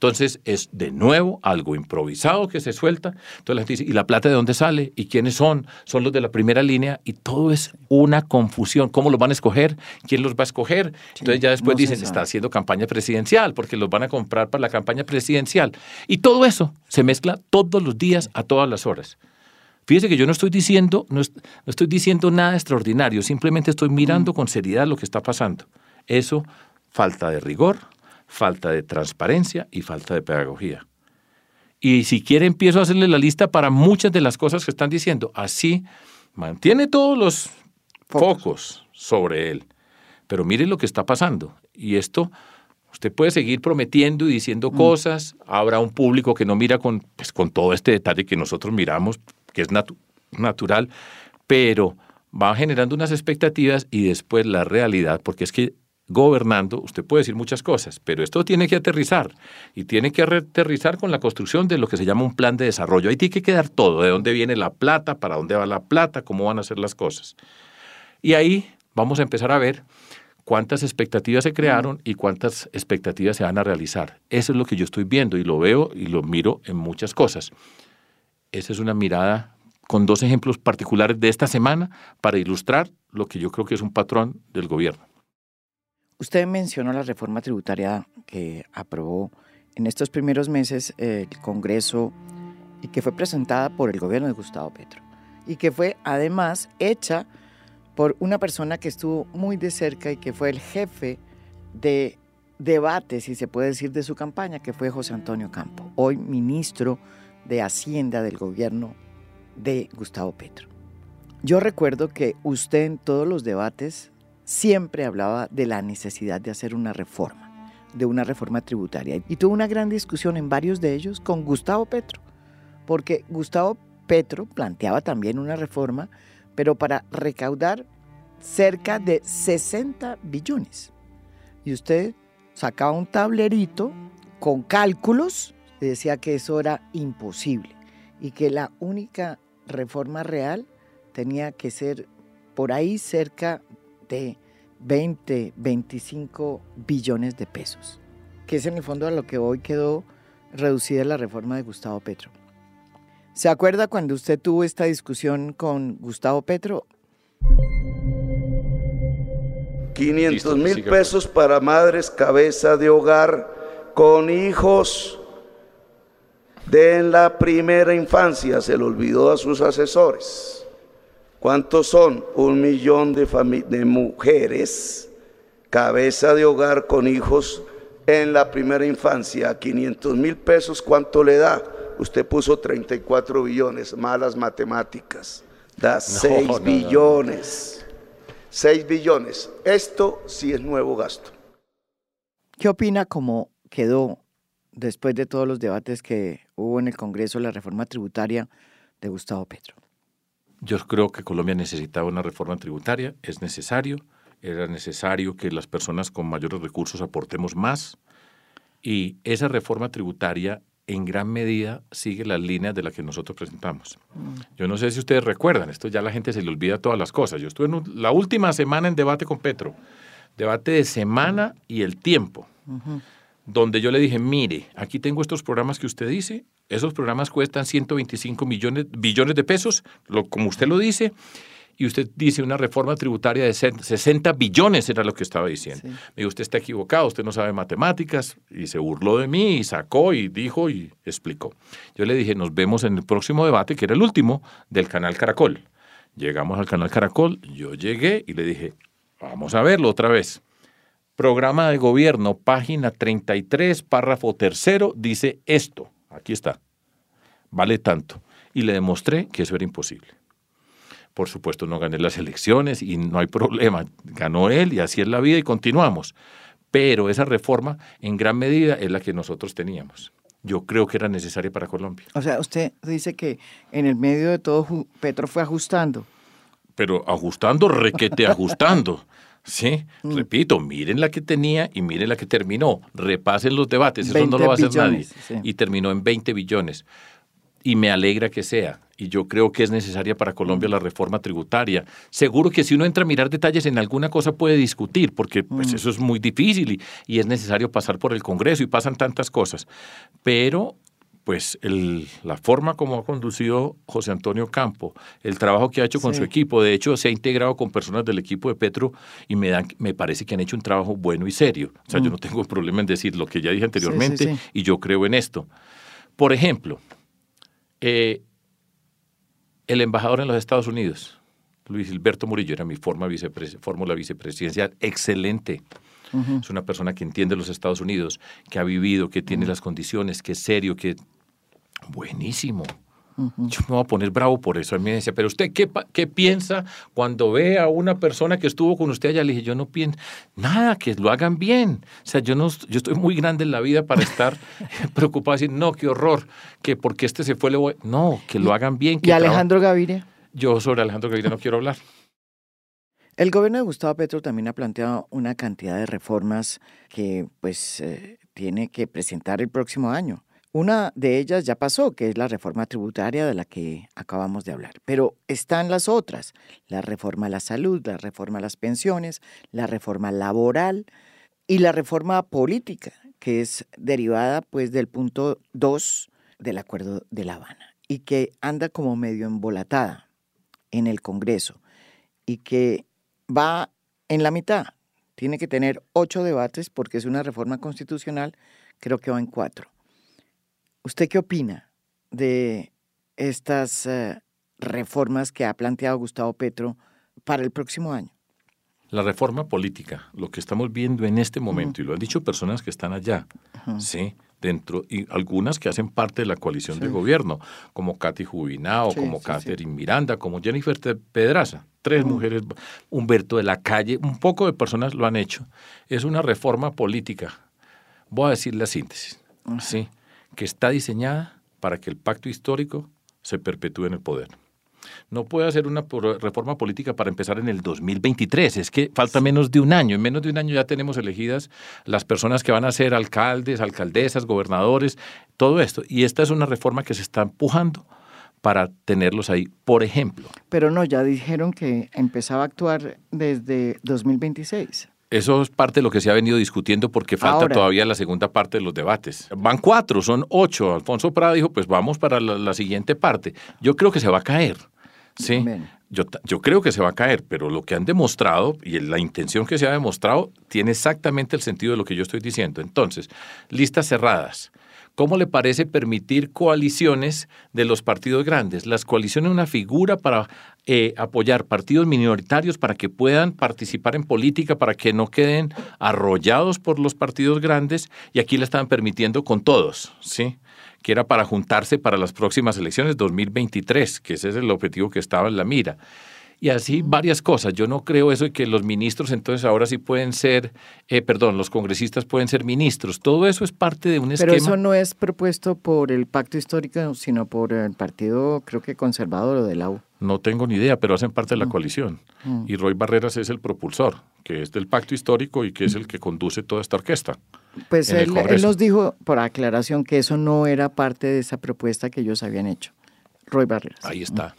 [SPEAKER 2] Entonces es de nuevo algo improvisado que se suelta. Entonces la gente dice, ¿y la plata de dónde sale? ¿Y quiénes son? Son los de la primera línea y todo es una confusión. ¿Cómo los van a escoger? ¿Quién los va a escoger? Entonces ya después dicen, está haciendo campaña presidencial porque los van a comprar para la campaña presidencial. Y todo eso se mezcla todos los días a todas las horas. Fíjese que yo no estoy diciendo, no, estoy diciendo nada extraordinario, simplemente estoy mirando mm. con seriedad lo que está pasando. Eso, falta de rigor, falta de transparencia y falta de pedagogía. Y si quiere empiezo a hacerle la lista para muchas de las cosas que están diciendo. Así mantiene todos los focos sobre él. Pero mire lo que está pasando. Y esto, usted puede seguir prometiendo y diciendo mm. cosas. Habrá un público que no mira con, pues, con todo este detalle que nosotros miramos, que es natural, pero va generando unas expectativas y después la realidad, porque es que gobernando, usted puede decir muchas cosas, pero esto tiene que aterrizar y tiene que aterrizar con la construcción de lo que se llama un plan de desarrollo. Ahí tiene que quedar todo, de dónde viene la plata, para dónde va la plata, cómo van a ser las cosas. Y ahí vamos a empezar a ver cuántas expectativas se crearon y cuántas expectativas se van a realizar. Eso es lo que yo estoy viendo y lo veo y lo miro en muchas cosas. Esa es una mirada con dos ejemplos particulares de esta semana para ilustrar lo que yo creo que es un patrón del gobierno.
[SPEAKER 1] Usted mencionó la reforma tributaria que aprobó en estos primeros meses el Congreso y que fue presentada por el gobierno de Gustavo Petro y que fue además hecha por una persona que estuvo muy de cerca y que fue el jefe de debate, si se puede decir, de su campaña, que fue José Antonio Campo, hoy ministro de Hacienda del gobierno de Gustavo Petro. Yo recuerdo que usted en todos los debates siempre hablaba de la necesidad de hacer una reforma, de una reforma tributaria. Y tuvo una gran discusión en varios de ellos con Gustavo Petro, porque Gustavo Petro planteaba también una reforma, pero para recaudar cerca de 60 billones. Y usted sacaba un tablerito con cálculos y decía que eso era imposible y que la única reforma real tenía que ser por ahí cerca de 20, 25 billones de pesos, que es en el fondo a lo que hoy quedó reducida la reforma de Gustavo Petro. ¿Se acuerda cuando usted tuvo esta discusión con Gustavo Petro?
[SPEAKER 3] 500 mil pesos para madres cabeza de hogar con hijos de la primera infancia, se lo olvidó a sus asesores. ¿Cuántos son? Un millón de, de mujeres, cabeza de hogar con hijos
[SPEAKER 5] en la primera infancia, 500 mil pesos, ¿cuánto le da? Usted puso 34 billones, malas matemáticas, da 6 billones. 6 billones. Esto sí es nuevo gasto.
[SPEAKER 1] ¿Qué opina cómo quedó después de todos los debates que hubo en el Congreso la reforma tributaria de Gustavo Petro?
[SPEAKER 2] Yo creo que Colombia necesitaba una reforma tributaria, es necesario, era necesario que las personas con mayores recursos aportemos más y esa reforma tributaria en gran medida sigue las líneas de las que nosotros presentamos. Mm. Yo no sé si ustedes recuerdan, esto ya la gente se le olvida todas las cosas. Yo estuve en la última semana en debate con Petro, debate de semana y el tiempo donde yo le dije, mire, aquí tengo estos programas que usted dice, esos programas cuestan 125 millones, billones de pesos, lo, como usted lo dice, y usted dice una reforma tributaria de 60 billones, era lo que estaba diciendo. Me dijo, usted está equivocado, usted no sabe matemáticas, y se burló de mí, y sacó, y dijo, y explicó. Yo le dije, nos vemos en el próximo debate, que era el último, del canal Caracol. Llegamos al canal Caracol, yo llegué y le dije, vamos a verlo otra vez. Programa de gobierno, página 33, párrafo tercero, dice esto. Aquí está. Vale tanto. Y le demostré que eso era imposible. Por supuesto, no gané las elecciones y no hay problema. Ganó él y así es la vida y continuamos. Pero esa reforma, en gran medida, es la que nosotros teníamos. Yo creo que era necesaria para Colombia.
[SPEAKER 1] O sea, usted dice que en el medio de todo Petro fue ajustando.
[SPEAKER 2] Pero ajustando, requete ajustando. [laughs] Sí, mm. repito, miren la que tenía y miren la que terminó. Repasen los debates, eso no lo va a hacer nadie. Y terminó en 20 billones. Y me alegra que sea. Y yo creo que es necesaria para Colombia mm. la reforma tributaria. Seguro que si uno entra a mirar detalles en alguna cosa puede discutir, porque pues, mm. eso es muy difícil y, y es necesario pasar por el Congreso y pasan tantas cosas. Pero pues el, la forma como ha conducido José Antonio Campo, el trabajo que ha hecho con su equipo, de hecho se ha integrado con personas del equipo de Petro y me, dan, me parece que han hecho un trabajo bueno y serio. O sea, yo mm. no tengo problema en decir lo que ya dije anteriormente y yo creo en esto. Por ejemplo, eh, el embajador en los Estados Unidos, Luis Gilberto Murillo, era mi forma fórmula vicepresidencial, excelente. Es una persona que entiende los Estados Unidos, que ha vivido, que tiene las condiciones, que es serio, que buenísimo. Yo me voy a poner bravo por eso. A mí me decía, pero usted qué, qué, piensa cuando ve a una persona que estuvo con usted allá? Le dije, yo no pienso nada, que lo hagan bien. O sea, yo, no, yo estoy muy grande en la vida para estar [laughs] preocupado y decir, no, qué horror, que porque este se fue, le voy... No, que lo hagan bien.
[SPEAKER 1] ¿Y Alejandro Gaviria?
[SPEAKER 2] Yo sobre Alejandro Gaviria no quiero hablar.
[SPEAKER 1] El gobierno de Gustavo Petro también ha planteado una cantidad de reformas que pues eh, tiene que presentar el próximo año. Una de ellas ya pasó, que es la reforma tributaria de la que acabamos de hablar, pero están las otras, la reforma a la salud, la reforma a las pensiones, la reforma laboral y la reforma política, que es derivada pues del punto 2 del Acuerdo de La Habana y que anda como medio embolatada en el Congreso y que va en la mitad. Tiene que tener ocho debates porque es una reforma constitucional, creo que va en cuatro. ¿Usted qué opina de estas eh, reformas que ha planteado Gustavo Petro para el próximo año?
[SPEAKER 2] La reforma política, lo que estamos viendo en este momento, y lo han dicho personas que están allá, ¿sí? dentro, y algunas que hacen parte de la coalición de gobierno, como Katy Jubinao, como Catherine Miranda, como Jennifer Pedraza, tres mujeres, Humberto de la Calle, un poco de personas lo han hecho. Es una reforma política, voy a decir la síntesis, ¿sí? Que está diseñada para que el pacto histórico se perpetúe en el poder. No puede hacer una reforma política para empezar en el 2023. Es que falta menos de un año. En menos de un año ya tenemos elegidas las personas que van a ser alcaldes, alcaldesas, gobernadores, todo esto. Y esta es una reforma que se está empujando para tenerlos ahí, por ejemplo.
[SPEAKER 1] Pero no, ya dijeron que empezaba a actuar desde 2026.
[SPEAKER 2] Eso es parte de lo que se ha venido discutiendo porque falta todavía la segunda parte de los debates. Van cuatro, son ocho. Alfonso Prada dijo, pues vamos para la, siguiente parte. Yo creo que se va a caer. Sí, yo, yo, creo que se va a caer, pero lo que han demostrado y la intención que se ha demostrado tiene exactamente el sentido de lo que yo estoy diciendo. Entonces, listas cerradas ¿Cómo le parece permitir coaliciones de los partidos grandes? Las coaliciones una figura para eh, apoyar partidos minoritarios para que puedan participar en política, para que no queden arrollados por los partidos grandes, y aquí le están permitiendo con todos, ¿sí? que era para juntarse para las próximas elecciones 2023, que ese es el objetivo que estaba en la mira y así varias cosas. Yo no creo eso de que los ministros entonces ahora sí pueden ser, eh, perdón, los congresistas pueden ser ministros. Todo eso es parte de un esquema.
[SPEAKER 1] Pero eso no es propuesto por el pacto histórico, sino por el partido, creo que conservador o de la U.
[SPEAKER 2] No tengo ni idea, pero hacen parte de la mm. coalición. Mm. Y Roy Barreras es el propulsor, que es del pacto histórico y que es el que conduce toda esta orquesta.
[SPEAKER 1] Pues él, él nos dijo, por aclaración, que eso no era parte de esa propuesta que ellos habían hecho. Roy Barreras.
[SPEAKER 2] Ahí está.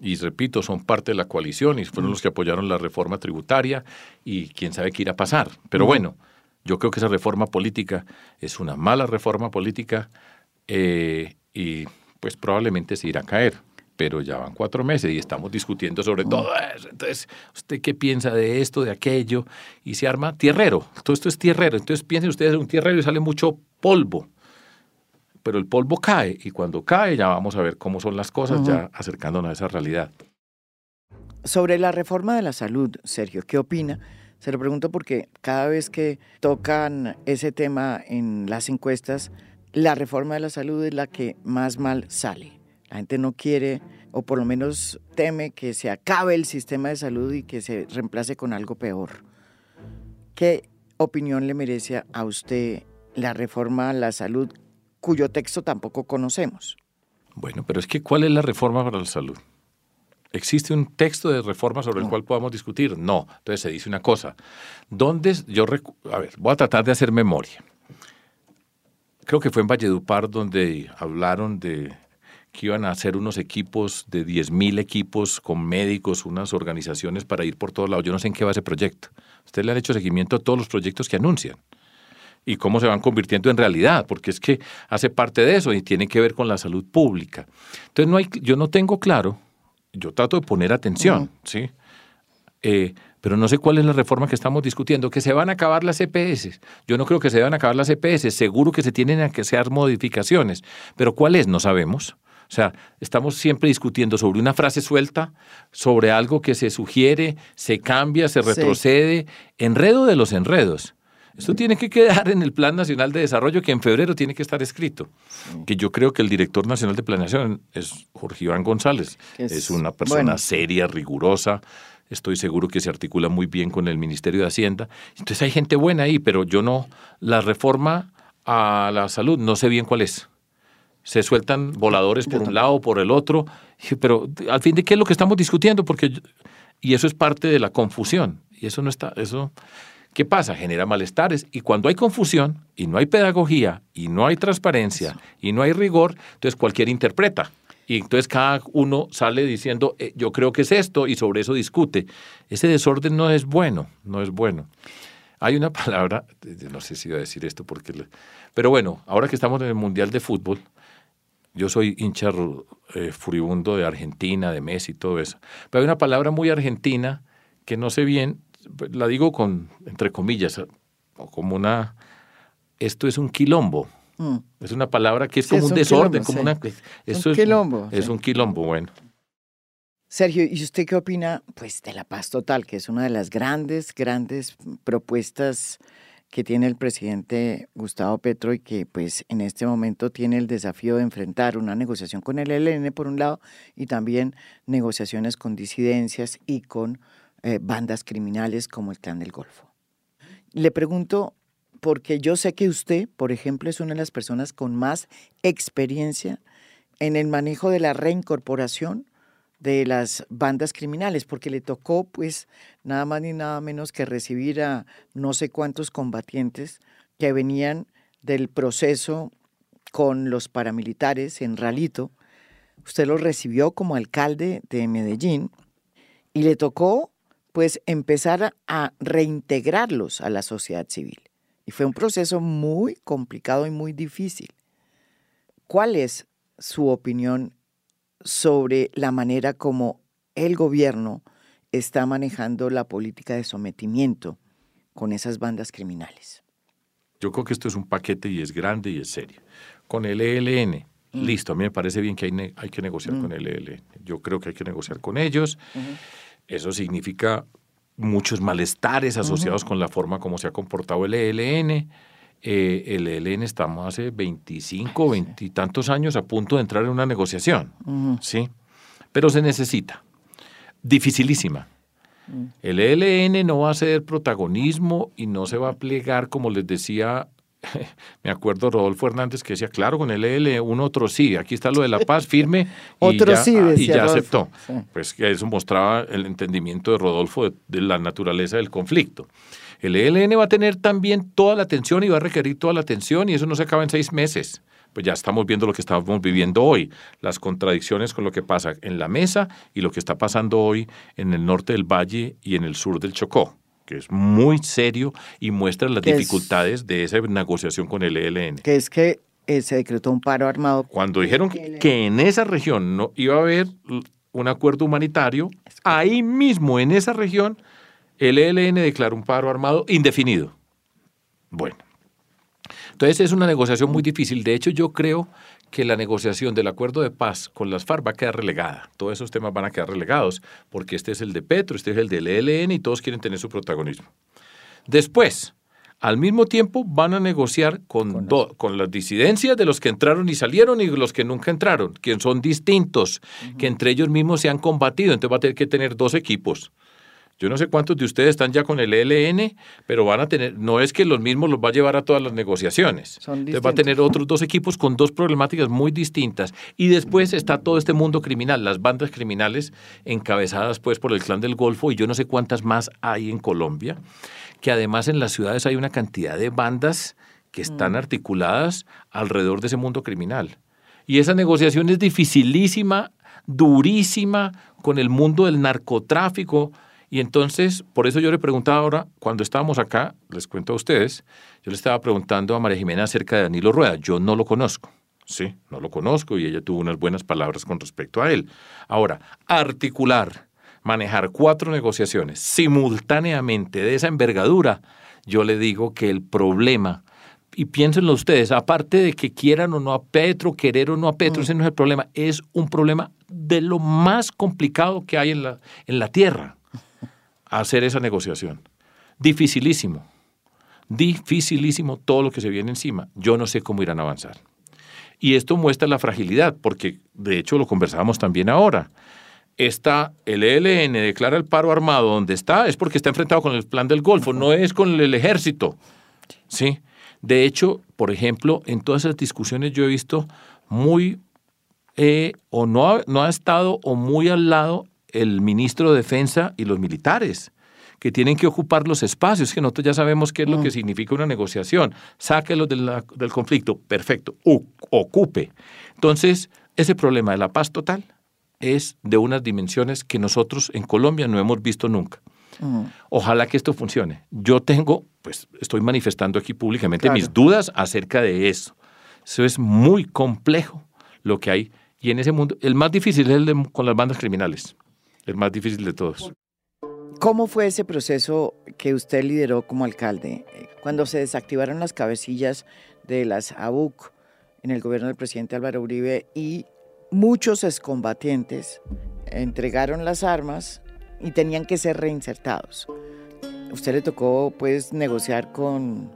[SPEAKER 2] Y repito, son parte de la coalición y fueron los que apoyaron la reforma tributaria y quién sabe qué irá a pasar. Pero bueno, yo creo que esa reforma política es una mala reforma política eh, y pues probablemente se irá a caer. Pero ya van cuatro meses y estamos discutiendo sobre todo eso. Entonces, ¿usted qué piensa de esto, de aquello? Y se arma tierrero. Todo esto es tierrero. Entonces piensen ustedes en un tierrero y sale mucho polvo pero el polvo cae y cuando cae ya vamos a ver cómo son las cosas, ya acercándonos a esa realidad.
[SPEAKER 1] Sobre la reforma de la salud, Sergio, ¿qué opina? Se lo pregunto porque cada vez que tocan ese tema en las encuestas, la reforma de la salud es la que más mal sale. La gente no quiere, o por lo menos teme que se acabe el sistema de salud y que se reemplace con algo peor. ¿Qué opinión le merece a usted la reforma a la salud cuyo texto tampoco conocemos.
[SPEAKER 2] Bueno, pero es que ¿cuál es la reforma para la salud? ¿Existe un texto de reforma sobre el cual podamos discutir? No. Entonces se dice una cosa. ¿Dónde yo a ver, voy a tratar de hacer memoria. Creo que fue en Valledupar donde hablaron de que iban a hacer unos equipos de 10.000 equipos con médicos, unas organizaciones para ir por todos lados. Yo no sé en qué va ese proyecto. Ustedes le han hecho seguimiento a todos los proyectos que anuncian y cómo se van convirtiendo en realidad, porque es que hace parte de eso y tiene que ver con la salud pública. Entonces, no hay, yo no tengo claro, yo trato de poner atención, ¿sí? Eh, pero no sé cuál es la reforma que estamos discutiendo, que se van a acabar las EPS. Yo no creo que se van a acabar las EPS, seguro que se tienen que hacer modificaciones, pero ¿cuál es? No sabemos. O sea, estamos siempre discutiendo sobre una frase suelta, sobre algo que se sugiere, se cambia, se retrocede, enredo de los enredos. Esto tiene que quedar en el Plan Nacional de Desarrollo que en febrero tiene que estar escrito. Que yo creo que el director nacional de planeación es Jorge Iván González. Es, una persona seria, rigurosa. Estoy seguro que se articula muy bien con el Ministerio de Hacienda. Entonces hay gente buena ahí, pero yo no. La reforma a la salud no sé bien cuál es. Se sueltan voladores por un lado, por el otro. Pero al fin de qué es lo que estamos discutiendo, porque y eso es parte de la confusión. Y eso no está, eso ¿Qué pasa? Genera malestares y cuando hay confusión y no hay pedagogía y no hay transparencia y no hay rigor, entonces cualquiera interpreta. Y entonces cada uno sale diciendo, eh, yo creo que es esto y sobre eso discute. Ese desorden no es bueno, no es bueno. Hay una [laughs] palabra, no sé si iba a decir esto porque... Pero bueno, ahora que estamos en el Mundial de Fútbol, yo soy hincha eh, furibundo de Argentina, de Messi y todo eso. Pero hay una palabra muy argentina que no sé bien la digo con, entre comillas, como una, esto es un quilombo. Mm. Es una palabra que es como un, desorden, como una...
[SPEAKER 1] es un quilombo.
[SPEAKER 2] Es, un quilombo, bueno.
[SPEAKER 1] Sergio, ¿y usted qué opina pues, de la paz total, que es una de las grandes, grandes propuestas que tiene el presidente Gustavo Petro y que pues en este momento tiene el desafío de enfrentar una negociación con el ELN por un lado y también negociaciones con disidencias y con eh, bandas criminales como el Clan del Golfo. Le pregunto, porque yo sé que usted, por ejemplo, es una de las personas con más experiencia en el manejo de la reincorporación de las bandas criminales, porque le tocó, pues, nada más ni nada menos que recibir a no sé cuántos combatientes que venían del proceso con los paramilitares en Ralito. Usted los recibió como alcalde de Medellín y le tocó pues empezar a reintegrarlos a la sociedad civil. Y fue un proceso muy complicado y muy difícil. ¿Cuál es su opinión sobre la manera como el gobierno está manejando la política de sometimiento con esas bandas criminales?
[SPEAKER 2] Yo creo que esto es un paquete y es grande y es serio. con el ELN. Listo, a mí me parece bien que hay, hay que negociar con el ELN. Yo creo que hay que negociar con ellos. Eso significa muchos malestares asociados con la forma como se ha comportado el ELN. Eh, el ELN estamos hace 25, 20 y tantos años a punto de entrar en una negociación, ¿sí? Pero se necesita. Dificilísima. Mm. El ELN no va a ceder protagonismo y no se va a plegar, como les decía [laughs] me acuerdo Rodolfo Hernández que decía, claro, con el EL, un otro sí, aquí está lo de la paz firme [laughs] y ya, sí, y ya aceptó. Pues que eso mostraba el entendimiento de Rodolfo de, la naturaleza del conflicto. El ELN va a tener también toda la atención y va a requerir toda la atención y eso no se acaba en seis meses. Pues ya estamos viendo lo que estamos viviendo hoy, las contradicciones con lo que pasa en la mesa y lo que está pasando hoy en el norte del valle y en el sur del Chocó que es muy serio y muestra las dificultades de esa negociación con el ELN.
[SPEAKER 1] Que es que eh, se decretó un paro armado.
[SPEAKER 2] Cuando dijeron que, en esa región no iba a haber un acuerdo humanitario, ahí mismo en esa región el ELN declaró un paro armado indefinido. Bueno, entonces es una negociación muy difícil. De hecho, yo creo que la negociación del acuerdo de paz con las FARC va a quedar relegada. Todos esos temas van a quedar relegados porque este es el de Petro, este es el del ELN y todos quieren tener su protagonismo. Después, al mismo tiempo van a negociar con, con, las disidencias de los que entraron y salieron y los que nunca entraron, que son distintos, que entre ellos mismos se han combatido. Entonces va a tener que tener dos equipos. Yo no sé cuántos de ustedes están ya con el ELN, pero van a tener, no es que los mismos los va a llevar a todas las negociaciones. Entonces va a tener otros dos equipos con dos problemáticas muy distintas. Y después está todo este mundo criminal, las bandas criminales encabezadas pues por el clan del Golfo y yo no sé cuántas más hay en Colombia, que además en las ciudades hay una cantidad de bandas que están mm. articuladas alrededor de ese mundo criminal. Y esa negociación es dificilísima, durísima, con el mundo del narcotráfico, y entonces, por eso yo le preguntaba ahora, cuando estábamos acá, les cuento a ustedes, yo le estaba preguntando a María Jimena acerca de Danilo Rueda. Yo no lo conozco, sí, no lo conozco y ella tuvo unas buenas palabras con respecto a él. Ahora, articular, manejar cuatro negociaciones simultáneamente de esa envergadura, yo le digo que el problema y piénsenlo ustedes, aparte de que quieran o no a Petro, querer o no a Petro, mm. ese no es el problema, es un problema de lo más complicado que hay en la, en la Tierra hacer esa negociación. Dificilísimo, dificilísimo todo lo que se viene encima. Yo no sé cómo irán a avanzar. Y esto muestra la fragilidad, porque de hecho lo conversábamos también ahora. Está el ELN declara el paro armado donde está, es porque está enfrentado con el plan del Golfo, no es con el ejército. ¿Sí? De hecho, por ejemplo, en todas esas discusiones yo he visto muy, eh, o no no ha estado o muy al lado el ministro de Defensa y los militares que tienen que ocupar los espacios, que nosotros ya sabemos qué es lo que mm. significa una negociación. Sáquelos del conflicto, perfecto, ocupe. Entonces, ese problema de la paz total es de unas dimensiones que nosotros en Colombia no hemos visto nunca. Mm. Ojalá que esto funcione. Yo tengo, pues estoy manifestando aquí públicamente mis dudas acerca de eso. Eso es muy complejo lo que hay. Y en ese mundo, el más difícil es el de, con las bandas criminales el más difícil de todos.
[SPEAKER 1] ¿Cómo fue ese proceso que usted lideró como alcalde? Cuando se desactivaron las cabecillas de las ABUC en el gobierno del presidente Álvaro Uribe y muchos excombatientes entregaron las armas y tenían que ser reinsertados. Usted le tocó pues negociar con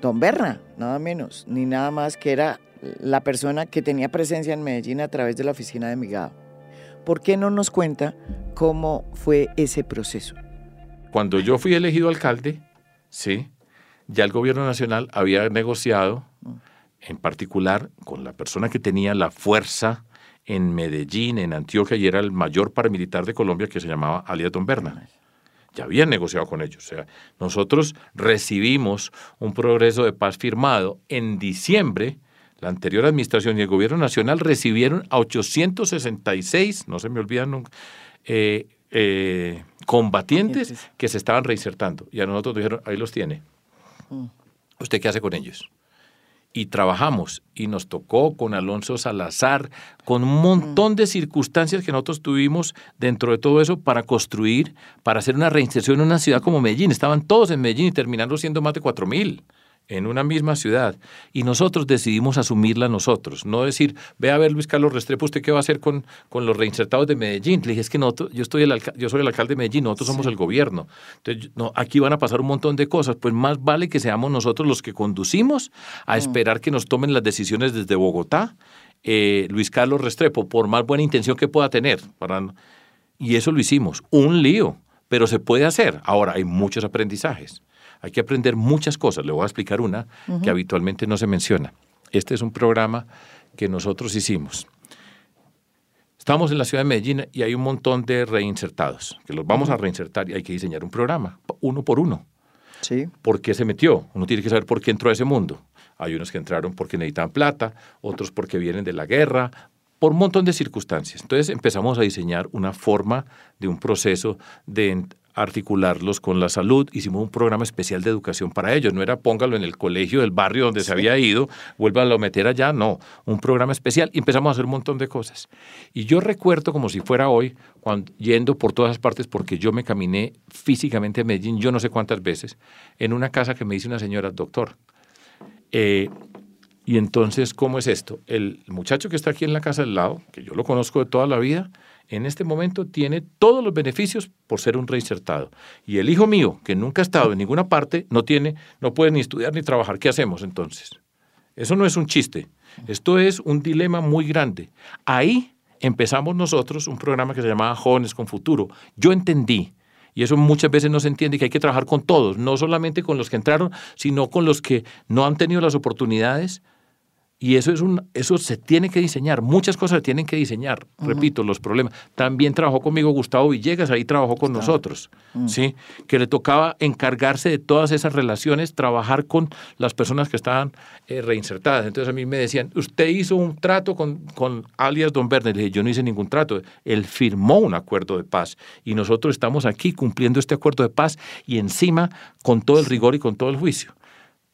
[SPEAKER 1] Don Berna, nada menos, ni nada más que era la persona que tenía presencia en Medellín a través de la oficina de Migado. ¿Por qué no nos cuenta cómo fue ese proceso?
[SPEAKER 2] Cuando yo fui elegido alcalde, sí, ya el gobierno nacional había negociado, en particular con la persona que tenía la fuerza en Medellín, en Antioquia, y era el mayor paramilitar de Colombia, que se llamaba Alias Don Berna. Ya habían negociado con ellos. O sea, nosotros recibimos un progreso de paz firmado en diciembre la anterior administración y el gobierno nacional recibieron a 866, no se me olvidan nunca, eh, eh, combatientes que se estaban reinsertando. Y a nosotros dijeron, ahí los tiene. Mm. ¿Usted qué hace con ellos? Y trabajamos y nos tocó con Alonso Salazar, con un montón mm. de circunstancias que nosotros tuvimos dentro de todo eso para construir, para hacer una reinserción en una ciudad como Medellín. Estaban todos en Medellín y terminando siendo más de cuatro mil en una misma ciudad y nosotros decidimos asumirla nosotros, no decir, ve a ver Luis Carlos Restrepo, ¿usted qué va a hacer con, con los reinsertados de Medellín? Le dije, es que no, yo, estoy el yo soy el alcalde de Medellín, nosotros somos el gobierno. Entonces, no, aquí van a pasar un montón de cosas, pues más vale que seamos nosotros los que conducimos a mm. esperar que nos tomen las decisiones desde Bogotá. Eh, Luis Carlos Restrepo, por más buena intención que pueda tener. Para... Y eso lo hicimos, un lío, pero se puede hacer. Ahora, hay muchos aprendizajes. Hay que aprender muchas cosas. Le voy a explicar una que habitualmente no se menciona. Este es un programa que nosotros hicimos. Estamos en la ciudad de Medellín y hay un montón de reinsertados, que los vamos a reinsertar y hay que diseñar un programa, uno por uno.
[SPEAKER 1] Sí.
[SPEAKER 2] ¿Por qué se metió? Uno tiene que saber por qué entró a ese mundo. Hay unos que entraron porque necesitan plata, otros porque vienen de la guerra, por un montón de circunstancias. Entonces empezamos a diseñar una forma de un proceso de articularlos con la salud. Hicimos un programa especial de educación para ellos. No era póngalo en el colegio del barrio donde se había ido, vuélvalo a meter allá. No, un programa especial. Y empezamos a hacer un montón de cosas. Y yo recuerdo como si fuera hoy, cuando, yendo por todas partes, porque yo me caminé físicamente a Medellín, yo no sé cuántas veces, en una casa que me dice una señora, doctor. Eh, y entonces, ¿cómo es esto? El muchacho que está aquí en la casa del lado, que yo lo conozco de toda la vida, en este momento tiene todos los beneficios por ser un reinsertado. Y el hijo mío, que nunca ha estado en ninguna parte, no tiene, no puede ni estudiar ni trabajar. ¿Qué hacemos entonces? Eso no es un chiste. Esto es un dilema muy grande. Ahí empezamos nosotros un programa que se llamaba Jóvenes con Futuro. Yo entendí, y eso muchas veces no se entiende, que hay que trabajar con todos, no solamente con los que entraron, sino con los que no han tenido las oportunidades y eso, es un, eso se tiene que diseñar, muchas cosas se tienen que diseñar, repito, los problemas. También trabajó conmigo Gustavo Villegas, ahí trabajó con nosotros, mm. ¿sí? que le tocaba encargarse de todas esas relaciones, trabajar con las personas que estaban eh, reinsertadas. Entonces a mí me decían, usted hizo un trato con, con alias Don Verne. Le dije, yo no hice ningún trato, él firmó un acuerdo de paz y nosotros estamos aquí cumpliendo este acuerdo de paz y encima con todo el rigor y con todo el juicio.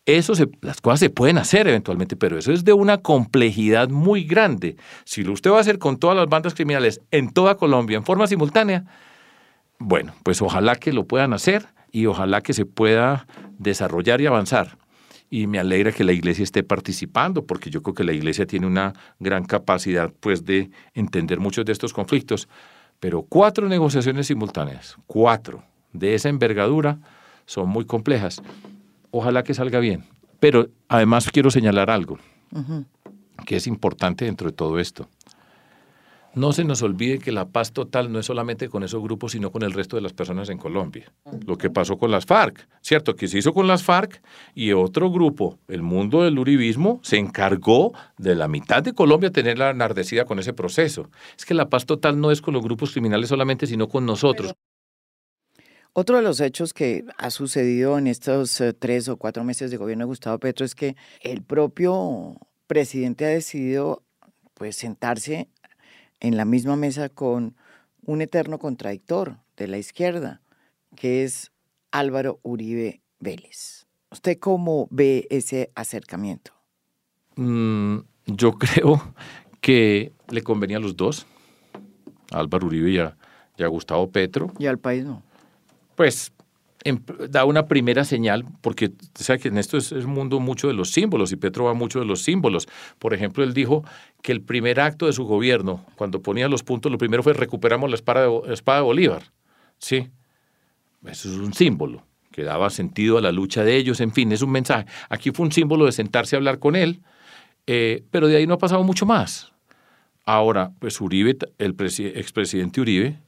[SPEAKER 2] Eso las cosas se pueden hacer eventualmente, pero eso es de una complejidad muy grande. Si lo usted va a hacer con todas las bandas criminales en toda Colombia en forma simultánea, bueno, pues ojalá que lo puedan hacer y ojalá que se pueda desarrollar y avanzar. Y me alegra que la iglesia esté participando, porque yo creo que la iglesia tiene una gran capacidad pues, de entender muchos de estos conflictos. Pero cuatro negociaciones simultáneas, cuatro de esa envergadura, son muy complejas ojalá que salga bien. Pero además quiero señalar algo que es importante dentro de todo esto. No se nos olvide que la paz total no es solamente con esos grupos, sino con el resto de las personas en Colombia. Lo que pasó con las FARC, ¿cierto? Que se hizo con las FARC y otro grupo, el mundo del uribismo, se encargó de la mitad de Colombia tenerla enardecida con ese proceso. Es que la paz total no es con los grupos criminales solamente, sino con nosotros.
[SPEAKER 1] Otro de los hechos que ha sucedido en estos eh, tres o cuatro meses de gobierno de Gustavo Petro es que el propio presidente ha decidido pues sentarse en la misma mesa con un eterno contradictor de la izquierda, que es Álvaro Uribe Vélez. ¿Usted cómo ve ese acercamiento?
[SPEAKER 2] Mm, yo [laughs] creo que le convenía a los dos, a Álvaro Uribe y a, y a Gustavo Petro.
[SPEAKER 1] Y al país no
[SPEAKER 2] pues em, da una primera señal, porque sabe que en esto es, un mundo mucho de los símbolos y Petro va mucho de los símbolos. Por ejemplo, él dijo que el primer acto de su gobierno, cuando ponía los puntos, lo primero fue recuperamos la espada de, espada Bolívar. Sí, eso es un símbolo que daba sentido a la lucha de ellos, en fin, es un mensaje. Aquí fue un símbolo de sentarse a hablar con él, eh, pero de ahí no ha pasado mucho más. Ahora, pues Uribe, el expresidente Uribe,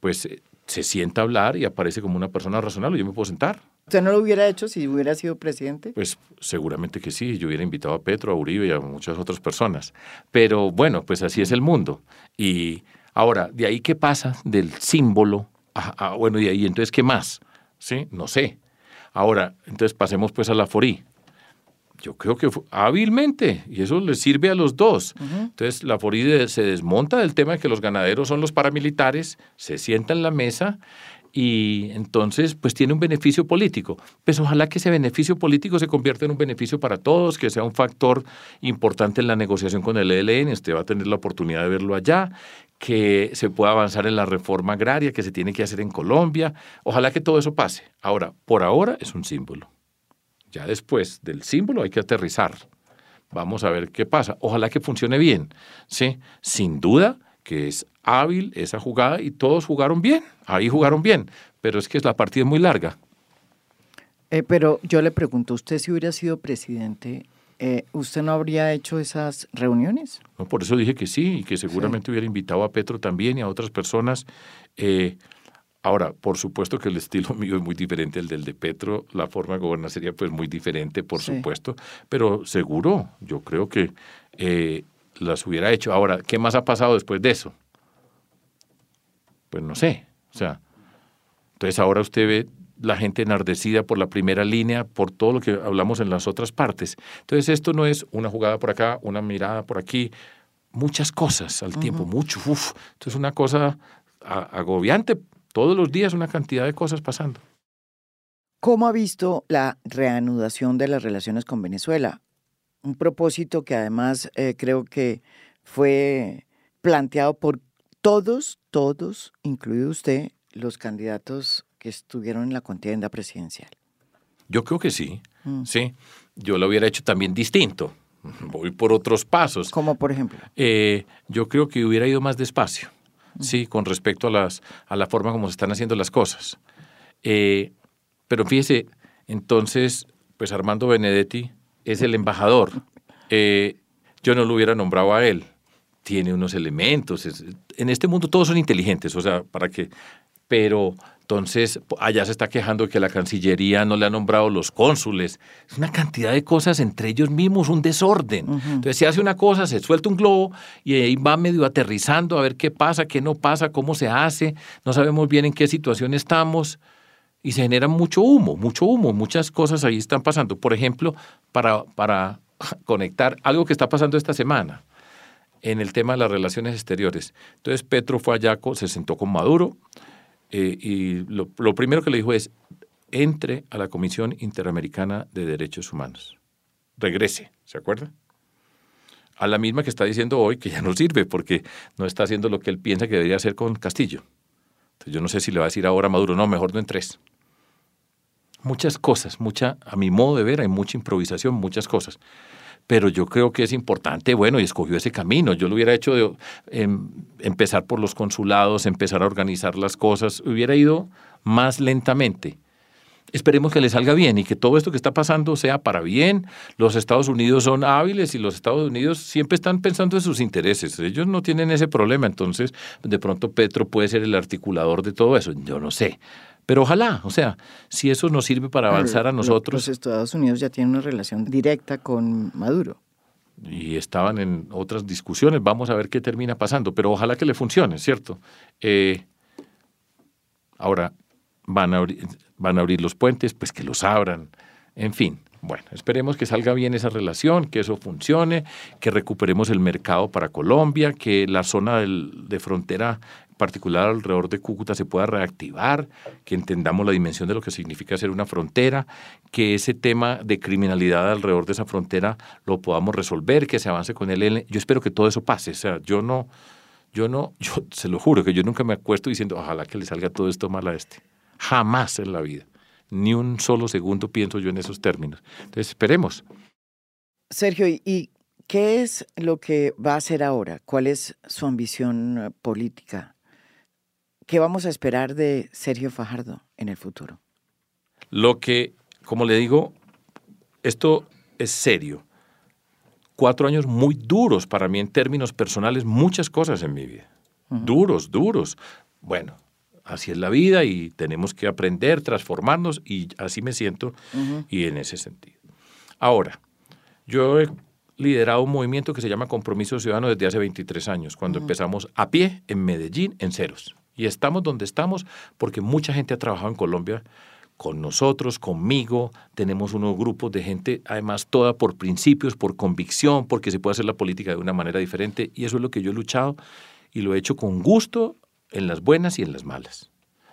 [SPEAKER 2] pues eh, se sienta a hablar y aparece como una persona razonable. Yo me puedo sentar.
[SPEAKER 1] ¿Usted no lo hubiera hecho si hubiera sido presidente?
[SPEAKER 2] Pues seguramente que sí. Yo hubiera invitado a Petro, a Uribe y a muchas otras personas. Pero bueno, pues así es el mundo. Y ahora, ¿de ahí qué pasa del símbolo? bueno, y ahí entonces qué más? ¿Sí? No sé. Ahora, entonces pasemos pues a la forí yo creo que hábilmente, y eso le sirve a los dos. Entonces, la Foride se desmonta del tema de que los ganaderos son los paramilitares, se sienta en la mesa y entonces pues tiene un beneficio político. Pues ojalá que ese beneficio político se convierta en un beneficio para todos, que sea un factor importante en la negociación con el ELN, usted va a tener la oportunidad de verlo allá, que se pueda avanzar en la reforma agraria que se tiene que hacer en Colombia. Ojalá que todo eso pase. Ahora, por ahora es un símbolo Ya después del símbolo hay que aterrizar. Vamos a ver qué pasa. Ojalá que funcione bien. Sí, sin duda que es hábil esa jugada y todos jugaron bien. Ahí jugaron bien. Pero es que la partida es muy larga.
[SPEAKER 1] Eh, pero yo le pregunto, ¿usted si hubiera sido presidente, eh, ¿usted no habría hecho esas reuniones?
[SPEAKER 2] No, por eso dije que sí, y que seguramente hubiera invitado a Petro también y a otras personas. Eh, ahora, por supuesto que el estilo [laughs] mío es muy diferente al del de Petro, la forma de gobernar sería pues muy diferente, por supuesto, pero seguro, yo creo que las hubiera hecho. Ahora, ¿qué más ha pasado después de eso? Pues no sé, o sea, entonces ahora usted ve la gente enardecida por la primera línea, por todo lo que hablamos en las otras partes. Entonces esto no es una jugada por acá, una mirada por aquí, muchas cosas al tiempo, mucho, uf. Entonces una cosa agobiante, todos los días una cantidad de cosas pasando.
[SPEAKER 1] ¿Cómo ha visto la reanudación de las relaciones con Venezuela? Un propósito que además eh, creo que fue planteado por todos, todos, incluido usted, los candidatos que estuvieron en la contienda presidencial?
[SPEAKER 2] Yo creo que sí, mm. sí. Yo lo hubiera hecho también distinto. [laughs] Voy por otros pasos.
[SPEAKER 1] ¿Cómo por ejemplo?
[SPEAKER 2] Eh, yo creo que hubiera ido más despacio. Sí, con respecto a, las, a la forma como se están haciendo las cosas. Eh, pero fíjese, entonces, pues Armando Benedetti es el embajador. Eh, yo no lo hubiera nombrado a él. Tiene unos elementos. en este mundo todos son inteligentes, o sea, para que... Pero entonces, allá se está quejando que la Cancillería no le ha nombrado los cónsules. Es una cantidad de cosas entre ellos mismos, un desorden. Entonces, se hace una cosa, se suelta un globo y ahí va medio aterrizando a ver qué pasa, qué no pasa, cómo se hace. No sabemos bien en qué situación estamos y se genera mucho humo, mucho humo. Muchas cosas ahí están pasando. Por ejemplo, para, para [laughs] conectar algo que está pasando esta semana en el tema de las relaciones exteriores. Entonces, Petro fue allá, se sentó con Maduro eh, y lo, primero que le dijo es, entre a la Comisión Interamericana de Derechos Humanos. Regrese, ¿se acuerda? A la misma que está diciendo hoy que ya no sirve porque no está haciendo lo que él piensa que debería hacer con Castillo. Entonces yo no sé si le va a decir ahora a Maduro, no, mejor no entres. Muchas cosas, mucha, a mi modo de ver, hay mucha improvisación, muchas cosas pero yo creo que es importante, bueno, y escogió ese camino. Yo lo hubiera hecho de em, empezar por los consulados, empezar a organizar las cosas, hubiera ido más lentamente. Esperemos que le salga bien y que todo esto que está pasando sea para bien. Los Estados Unidos son hábiles y los Estados Unidos siempre están pensando en sus intereses. Ellos no tienen ese problema, entonces de pronto Petro puede ser el articulador de todo eso. Yo no sé. Pero ojalá, o sea, si eso nos sirve para avanzar a nosotros.
[SPEAKER 1] Los Estados Unidos ya tienen una relación directa con Maduro.
[SPEAKER 2] Y estaban en otras discusiones, vamos a ver qué termina pasando, pero ojalá que le funcione, ¿cierto? Eh, ahora, van a, van a abrir los puentes, pues que los abran, en fin. Bueno, esperemos que salga bien esa relación, que eso funcione, que recuperemos el mercado para Colombia, que la zona de frontera particular alrededor de Cúcuta se pueda reactivar, que entendamos la dimensión de lo que significa ser una frontera, que ese tema de criminalidad alrededor de esa frontera lo podamos resolver, que se avance con él. Yo espero que todo eso pase. O sea, yo no, yo no, [laughs] yo se lo juro que yo nunca me acuesto diciendo, ojalá que le salga todo esto mal a este. Jamás en la vida. Ni un solo segundo pienso yo en esos términos. Entonces, esperemos.
[SPEAKER 1] Sergio, ¿y qué es lo que va a hacer ahora? ¿Cuál es su ambición eh, política? ¿Qué vamos a esperar de Sergio Fajardo en el futuro?
[SPEAKER 2] Lo que, como le digo, esto es serio. Cuatro años muy duros para mí en términos personales, muchas cosas en mi vida. Duros, duros. Bueno, así es la vida y tenemos que aprender, transformarnos y así me siento y en ese sentido. Ahora, yo he liderado un movimiento que se llama Compromiso Ciudadano desde hace 23 años, cuando empezamos a pie en Medellín, en ceros. Y estamos donde estamos porque mucha gente ha trabajado en Colombia con nosotros, conmigo. Tenemos unos grupos de gente, además, toda por principios, por convicción, porque se puede hacer la política de una manera diferente. Y eso es lo que yo he luchado y lo he hecho con gusto en las buenas y en las malas.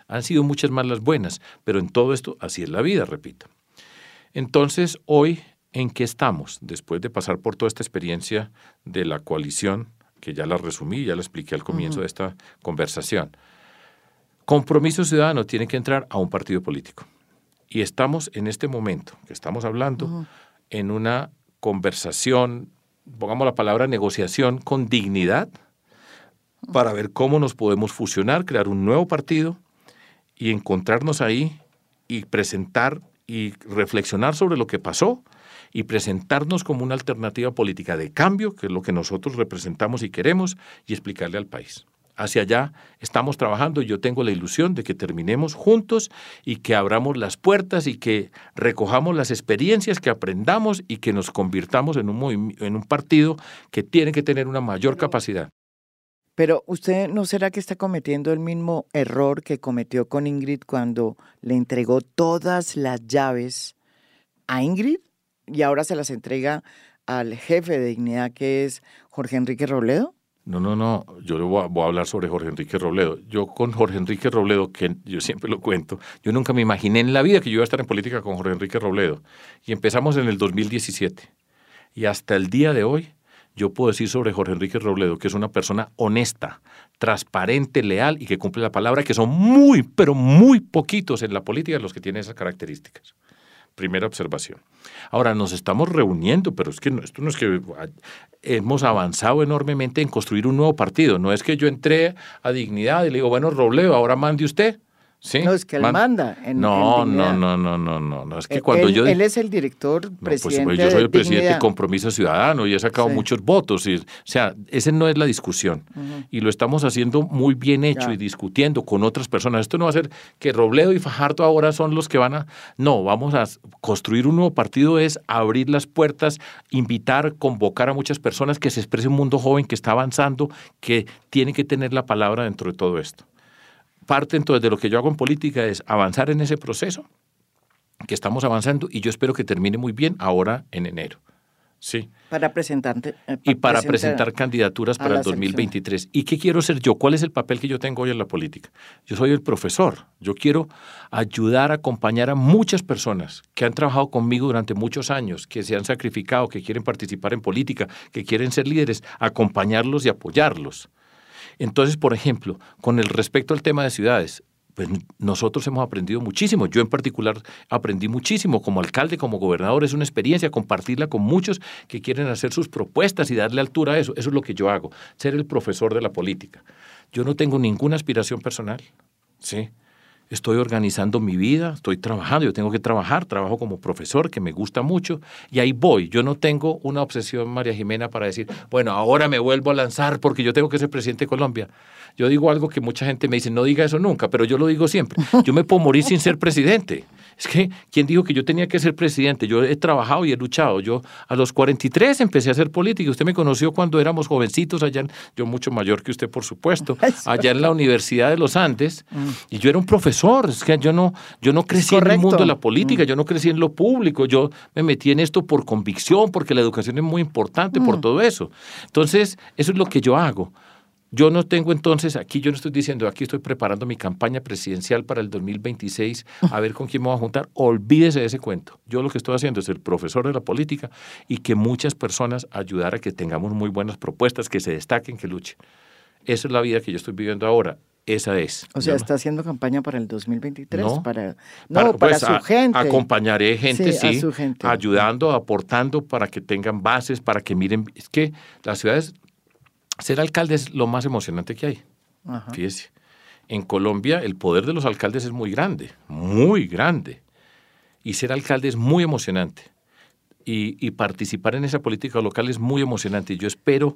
[SPEAKER 2] Han sido muchas más las buenas, pero en todo esto así es la vida, repito. Entonces, hoy, ¿en qué estamos? Después de pasar por toda esta experiencia de la coalición, que ya la resumí, ya la expliqué al comienzo de esta conversación. Compromiso Ciudadano tiene que entrar a un partido político. Y estamos en este momento que estamos hablando en una conversación, pongamos la palabra negociación con dignidad, para ver cómo nos podemos fusionar, crear un nuevo partido y encontrarnos ahí y presentar y reflexionar sobre lo que pasó y presentarnos como una alternativa política de cambio, que es lo que nosotros representamos y queremos, y explicarle al país. Hacia allá estamos trabajando y yo tengo la ilusión de que terminemos juntos y que abramos las puertas y que recojamos las experiencias, que aprendamos y que nos convirtamos en un, en un partido que tiene que tener una mayor capacidad.
[SPEAKER 1] Pero usted no será que está cometiendo el mismo error que cometió con Ingrid cuando le entregó todas las llaves a Ingrid y ahora se las entrega al jefe de dignidad que es Jorge Enrique Robledo?
[SPEAKER 2] No, no, no, yo voy voy a, hablar sobre Jorge Enrique Robledo. Yo con Jorge Enrique Robledo, que yo siempre lo cuento, yo nunca me imaginé en la vida que yo iba a estar en política con Jorge Enrique Robledo. Y empezamos en el 2017. Y hasta el día de hoy yo puedo decir sobre Jorge Enrique Robledo que es una persona honesta, transparente, leal y que cumple la palabra, que son muy, pero muy poquitos en la política los que tienen esas características. Primera observación. Ahora nos estamos reuniendo, pero es que esto no es que hemos avanzado enormemente en construir un nuevo partido. No es que yo entré a dignidad y le digo, bueno, Robledo, ahora mande usted.
[SPEAKER 1] No, es que él manda.
[SPEAKER 2] En, no, no, no, no, no, no, no. Es que cuando
[SPEAKER 1] él,
[SPEAKER 2] yo.
[SPEAKER 1] Él es el director,
[SPEAKER 2] pues,
[SPEAKER 1] presidente.
[SPEAKER 2] pues, yo soy el presidente
[SPEAKER 1] dignidad.
[SPEAKER 2] de Compromiso Ciudadano y he sacado
[SPEAKER 1] Sí.
[SPEAKER 2] muchos votos. Y, o sea, ese no es la discusión. Y lo estamos haciendo muy bien hecho
[SPEAKER 1] Ya.
[SPEAKER 2] y discutiendo con otras personas. Esto no va a ser que Robledo y Fajardo ahora son los que van a. No, vamos a construir un nuevo partido, es abrir las puertas, invitar, convocar a muchas personas que se exprese un mundo joven que está avanzando, que tiene que tener la palabra dentro de todo esto parte entonces de lo que yo hago en política es avanzar en ese proceso que estamos avanzando y yo espero que termine muy bien ahora en enero. Sí.
[SPEAKER 1] Para presentarte. eh,
[SPEAKER 2] Y para
[SPEAKER 1] presentar-
[SPEAKER 2] presentar candidaturas para el
[SPEAKER 1] las elecciones.
[SPEAKER 2] 2023. ¿Y qué quiero ser yo? ¿Cuál es el papel que yo tengo hoy en la política? Yo soy el profesor. Yo quiero ayudar, acompañar a muchas personas que han trabajado conmigo durante muchos años, que se han sacrificado, que quieren participar en política, que quieren ser líderes, acompañarlos y apoyarlos. Entonces, por ejemplo, con el respecto al tema de ciudades, pues nosotros hemos aprendido muchísimo. Yo en particular aprendí muchísimo como alcalde, como gobernador. Es una experiencia compartirla con muchos que quieren hacer sus propuestas y darle altura a eso. Eso es lo que yo hago, ser el profesor de la política. Yo no tengo ninguna aspiración personal. ¿sí? Estoy organizando mi vida, estoy trabajando, yo tengo que trabajar, trabajo como profesor, que me gusta mucho, y ahí voy. Yo no tengo una obsesión, María Jimena, para decir, bueno, ahora me vuelvo a lanzar porque yo tengo que ser presidente de Colombia. Yo digo algo que mucha gente me dice, no diga eso nunca, pero yo lo digo siempre. Yo me puedo morir sin ser presidente. Es que, ¿quién dijo que yo tenía que ser presidente? Yo he trabajado y he luchado. Yo a los 43 empecé a hacer política. Usted me conoció cuando éramos jovencitos allá, en- yo mucho mayor que usted, por supuesto, [laughs] allá en la Universidad de los Andes. Y yo era un profesor. Es que yo no, yo no crecí en el mundo de la política, yo no crecí en lo público. Yo me metí en esto por convicción, porque la educación es muy importante, por todo eso. Entonces, eso es lo que yo hago. Yo no tengo entonces, aquí yo no estoy diciendo, aquí estoy preparando mi campaña presidencial para el 2026, a ver con quién me voy a juntar. Olvídese de ese cuento. Yo lo que estoy haciendo es el profesor de la política y que muchas personas ayudar a que tengamos muy buenas propuestas, que se destaquen, que luchen. Esa es la vida que yo estoy viviendo ahora. Esa es.
[SPEAKER 1] O sea, está haciendo campaña para el 2023.
[SPEAKER 2] No.
[SPEAKER 1] Para, no, para,
[SPEAKER 2] pues,
[SPEAKER 1] su
[SPEAKER 2] a-
[SPEAKER 1] gente.
[SPEAKER 2] Acompañaré gente,
[SPEAKER 1] Sí, a
[SPEAKER 2] sí,
[SPEAKER 1] su gente.
[SPEAKER 2] ayudando, aportando para que tengan bases, para que miren. Es que las ciudades, ser alcalde es lo más emocionante que hay.
[SPEAKER 1] Ajá.
[SPEAKER 2] Fíjese. En Colombia el poder de los alcaldes es muy grande, muy grande. Y ser alcalde es muy emocionante. Y, y participar en esa política local es muy emocionante. Y yo espero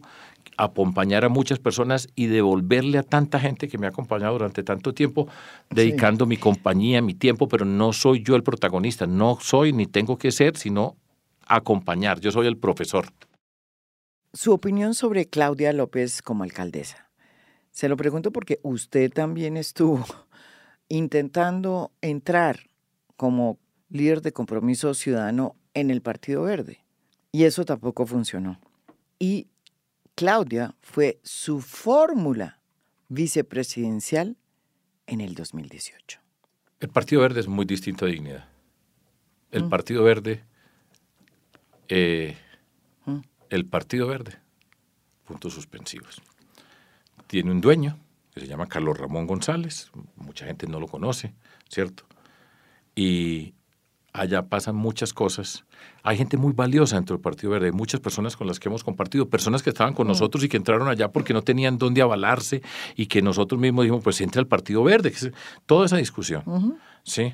[SPEAKER 2] acompañar a muchas personas y devolverle a tanta gente que me ha acompañado durante tanto tiempo, dedicando mi compañía, mi tiempo, pero no soy yo el protagonista, no soy ni tengo que ser, sino acompañar. Yo soy el profesor.
[SPEAKER 1] Su opinión sobre Claudia López como alcaldesa. Se lo pregunto porque usted también estuvo [laughs] intentando entrar como líder de compromiso ciudadano en el Partido Verde. Y eso tampoco funcionó. Y Claudia fue su fórmula vicepresidencial en el 2018.
[SPEAKER 2] El Partido Verde es muy distinto a Dignidad. El Partido Verde, eh, el Partido Verde, puntos suspensivos. Tiene un dueño que se llama Carlos Ramón González, mucha gente no lo conoce, ¿cierto? Y allá pasan muchas cosas. Hay gente muy valiosa dentro del Partido Verde, hay muchas personas con las que hemos compartido, personas que estaban con mm. nosotros y que entraron allá porque no tenían dónde avalarse y que nosotros mismos dijimos, pues entre al Partido Verde, toda esa discusión. ¿sí?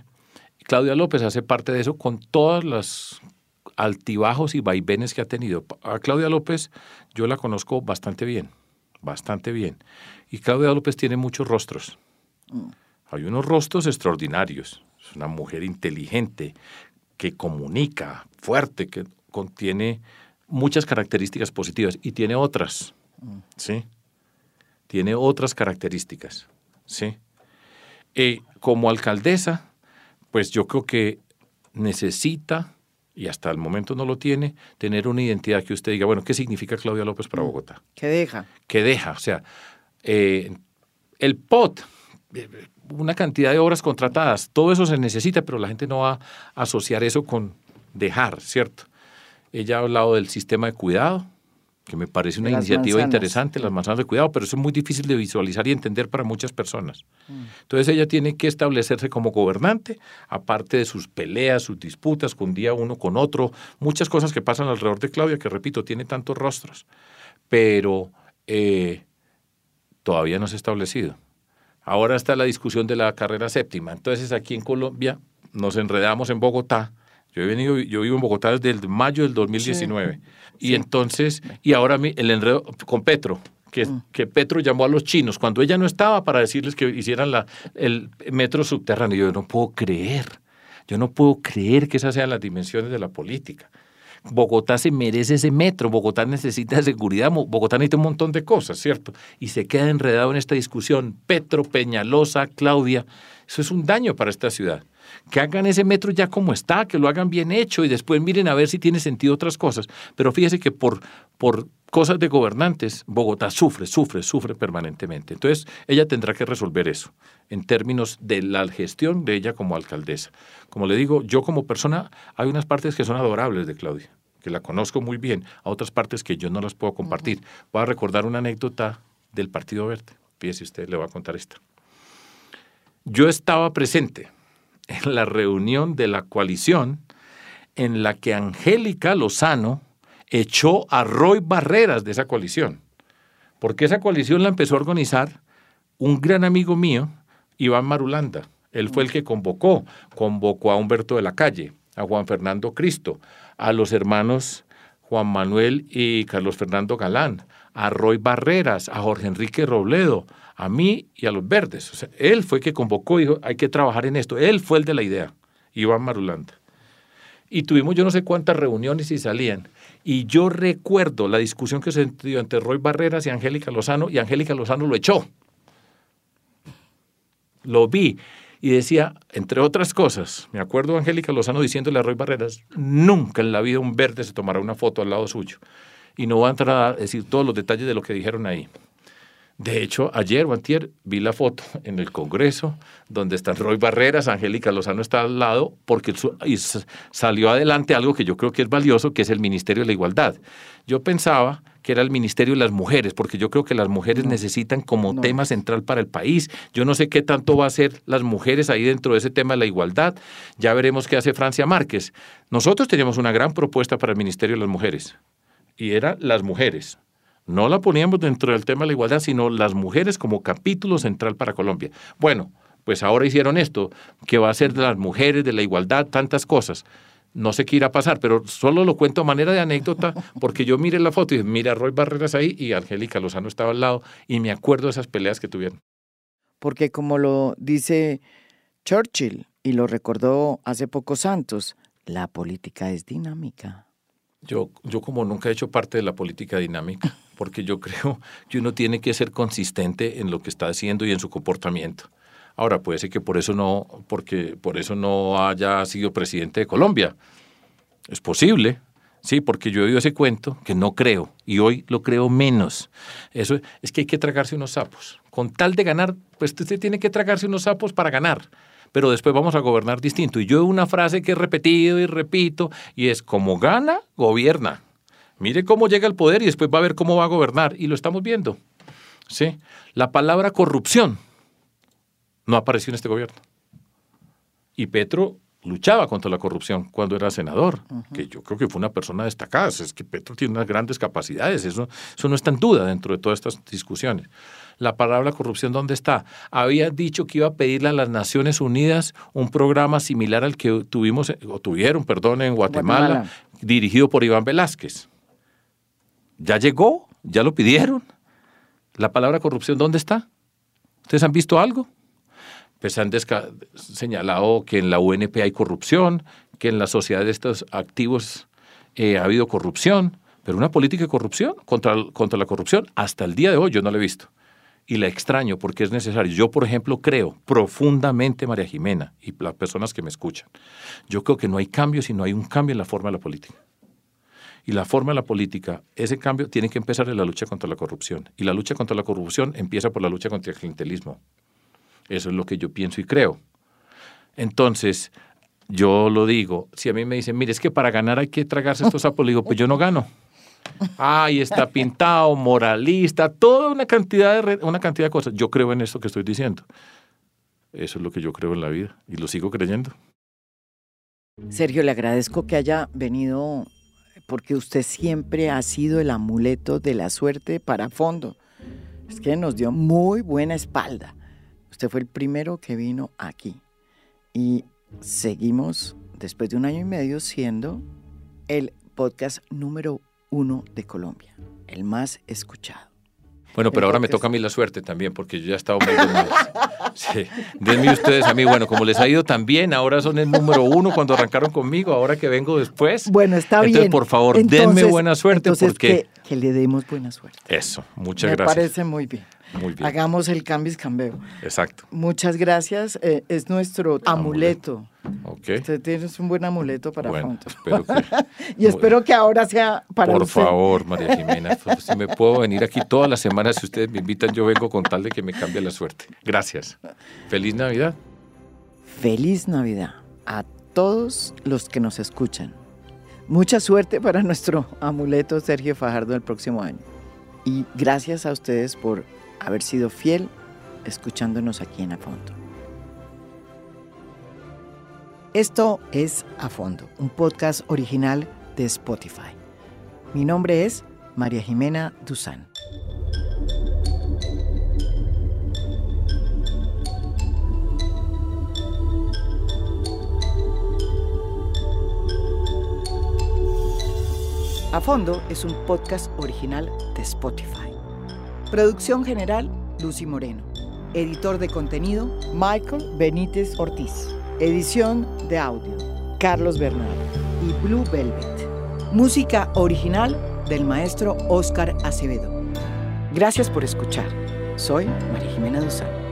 [SPEAKER 2] Claudia López hace parte de eso con todas las altibajos y vaivenes que ha tenido. A Claudia López yo la conozco bastante bien, bastante bien. Y Claudia López tiene muchos rostros. Mm. Hay unos rostros extraordinarios. Es una mujer inteligente, que comunica, fuerte, que contiene muchas características positivas y tiene otras, ¿sí? Tiene otras características, ¿sí? Y como alcaldesa, pues yo creo que necesita, y hasta el momento no lo tiene, tener una identidad que usted diga, bueno, ¿qué significa Claudia López para mm. Bogotá?
[SPEAKER 1] ¿Qué deja?
[SPEAKER 2] ¿Qué deja? O sea, eh, el POT, una cantidad de obras contratadas, todo eso se necesita, pero la gente no va a asociar eso con dejar, ¿cierto? Ella ha hablado del sistema de cuidado, que me parece una iniciativa interesante, las manzanas de cuidado, pero eso es muy difícil de visualizar y entender para muchas personas. Mm. Entonces ella tiene que establecerse como gobernante, aparte de sus peleas, sus disputas con día uno con otro, muchas cosas que pasan alrededor de Claudia, que repito, tiene tantos rostros, pero eh, todavía no se ha establecido. Ahora está la discusión de la carrera séptima. Entonces aquí en Colombia nos enredamos en Bogotá. Yo he venido, yo vivo en Bogotá desde el mayo del 2019. Y entonces, y ahora el enredo con Petro, que, mm. que, Petro llamó a los chinos cuando ella no estaba para decirles que hicieran la, el metro subterráneo. Yo no puedo creer, yo no puedo creer que esas sean las dimensiones de la política. Bogotá se merece ese metro, Bogotá necesita seguridad, Bogotá necesita un montón de cosas, ¿cierto? Y se queda enredado en esta discusión. Petro, Peñalosa, Claudia, eso es un daño para esta ciudad. Que hagan ese metro ya como está, que lo hagan bien hecho y después miren a ver si tiene sentido otras cosas. Pero fíjese que por, por cosas de gobernantes, Bogotá sufre, sufre, sufre permanentemente. Entonces, ella tendrá que resolver eso en términos de la gestión de ella como alcaldesa. Como le digo, yo como persona, hay unas partes que son adorables de Claudia que la conozco muy bien, a otras partes que yo no las puedo compartir. Voy a recordar una anécdota del Partido Verde. Fíjese usted, le voy a contar esta. Yo estaba presente en la reunión de la coalición en la que Angélica Lozano echó a Roy Barreras de esa coalición. Porque esa coalición la empezó a organizar un gran amigo mío, Iván Marulanda. Él fue el que convocó, convocó a Humberto de la Calle, a Juan Fernando Cristo, a los hermanos Juan Manuel y Carlos Fernando Galán, a Roy Barreras, a Jorge Enrique Robledo, a mí y a los verdes. Él fue el que convocó y dijo, hay que trabajar en esto. Él fue el de la idea, Iván Marulanda. Y tuvimos yo no sé cuántas reuniones y salían. Y yo recuerdo la discusión que se dio entre Roy Barreras y Angélica Lozano, y Angélica Lozano lo echó. Lo vi y decía, entre otras cosas, me acuerdo Angélica Lozano diciéndole a Roy Barreras, nunca en la vida un verde se tomará una foto al lado suyo. Y no va a entrar a decir todos los detalles de lo que dijeron ahí. De hecho, ayer o antier vi la foto [laughs] en el Congreso donde están Roy Barreras, Angélica Lozano está al lado, porque salió adelante algo que yo creo que es valioso, que es el Ministerio de la Igualdad. Yo pensaba que era el Ministerio de las Mujeres, porque yo creo que las mujeres necesitan como tema central para el país. Yo no sé qué tanto va a hacer las mujeres ahí dentro de ese tema de la igualdad. Ya veremos qué hace Francia Márquez. Nosotros teníamos una gran propuesta para el Ministerio de las Mujeres, y era las mujeres no la poníamos dentro del tema de la igualdad, sino las mujeres como capítulo central para Colombia. Bueno, pues ahora hicieron esto, que va a ser de las mujeres, de la igualdad, tantas cosas. No sé qué irá a pasar, pero solo lo cuento a manera de anécdota, [laughs] porque yo miré la foto y mira a Roy Barreras ahí y Angélica Lozano estaba al lado y me acuerdo de esas peleas que tuvieron.
[SPEAKER 1] Porque como lo dice Churchill y lo recordó hace poco Santos, la política es dinámica.
[SPEAKER 2] Yo, yo como nunca he hecho parte de la política dinámica, porque yo [laughs] creo que uno tiene que ser consistente en lo que está haciendo y en su comportamiento. Ahora, puede ser que por eso no, porque por eso no haya sido presidente de Colombia. Es posible, sí, porque yo he oído ese cuento que no creo y hoy lo creo menos. Eso es que hay que tragarse unos sapos. Con tal de ganar, pues usted tiene que tragarse unos sapos para ganar pero después vamos a gobernar distinto. Y yo una frase que he repetido y repito, y es como gana, gobierna. Mire cómo llega al poder y después va a ver cómo va a gobernar. Y lo estamos viendo. ¿Sí? La palabra corrupción no apareció en este gobierno. Y Petro luchaba contra la corrupción cuando era senador, que yo creo que fue una persona destacada. Es que Petro tiene unas grandes capacidades, eso, eso no está en duda dentro de todas estas discusiones. La palabra corrupción, ¿dónde está? Había dicho que iba a pedirle a las Naciones Unidas un programa similar al que tuvimos, o tuvieron, perdón, en Guatemala, dirigido por Iván Velázquez. ¿Ya llegó? ¿Ya lo pidieron? ¿La palabra corrupción dónde está? ¿Ustedes han visto algo? Pues han señalado que en la UNP hay corrupción, que en la sociedad de estos activos eh, ha habido corrupción, pero una política de corrupción contra, contra la corrupción, hasta el día de hoy yo no la he visto. Y la extraño porque es necesario. Yo, por ejemplo, creo profundamente, María Jimena, y las personas que me escuchan, yo creo que no hay cambio si no hay un cambio en la forma de la política. Y la forma de la política, ese cambio tiene que empezar en la lucha contra la corrupción. Y la lucha contra la corrupción empieza por la lucha contra el clientelismo. Eso es lo que yo pienso y creo. Entonces, yo lo digo, si a mí me dicen, mire, es que para ganar hay que tragarse estos sapos, le digo, pues yo no gano. Ay, está [laughs] pintado, moralista, toda una cantidad, de, una cantidad de cosas. Yo creo en esto que estoy diciendo. Eso es lo que yo creo en la vida y lo sigo creyendo.
[SPEAKER 1] Sergio, le agradezco que haya venido porque usted siempre ha sido el amuleto de la suerte para fondo. Es que nos dio muy buena espalda. Usted fue el primero que vino aquí. Y seguimos, después de un año y medio, siendo el podcast número uno de Colombia, el más escuchado.
[SPEAKER 2] Bueno, pero ahora me toca a mí la suerte también, porque yo ya he estado muy [laughs] Sí. Denme ustedes a mí, bueno, como les ha ido tan bien, ahora son el número uno cuando arrancaron conmigo, ahora que vengo después.
[SPEAKER 1] Bueno, está bien.
[SPEAKER 2] Entonces, por favor, denme buena suerte. porque...
[SPEAKER 1] Que, le demos buena suerte.
[SPEAKER 2] Eso, muchas gracias.
[SPEAKER 1] Me parece muy bien. Muy bien. Hagamos el cambio cambio.
[SPEAKER 2] Exacto.
[SPEAKER 1] Muchas gracias. Eh, es nuestro amuleto.
[SPEAKER 2] Okay.
[SPEAKER 1] Usted tiene un buen amuleto para
[SPEAKER 2] bueno, espero que, [laughs]
[SPEAKER 1] y espero que ahora sea para
[SPEAKER 2] Por favor, María [laughs] Jimena, pues, si me puedo venir aquí todas las semanas, si ustedes me invitan, yo vengo con tal de que me cambie la suerte. Gracias. Feliz Navidad.
[SPEAKER 1] Feliz Navidad a todos los que nos escuchan. Mucha suerte para nuestro amuleto Sergio Fajardo el próximo año. Y gracias a ustedes por haber sido fiel escuchándonos aquí en A Fondo. Esto es A Fondo, un podcast original de Spotify. Mi nombre es María Jimena Duzán. A Fondo es un podcast original de Spotify. Producción general, Lucy Moreno. Editor de contenido, Michael Benítez Ortiz. Edición de audio, Carlos Bernal y Blue Velvet. Música original del maestro Oscar Acevedo. Gracias por escuchar. Soy María Jimena Duzán.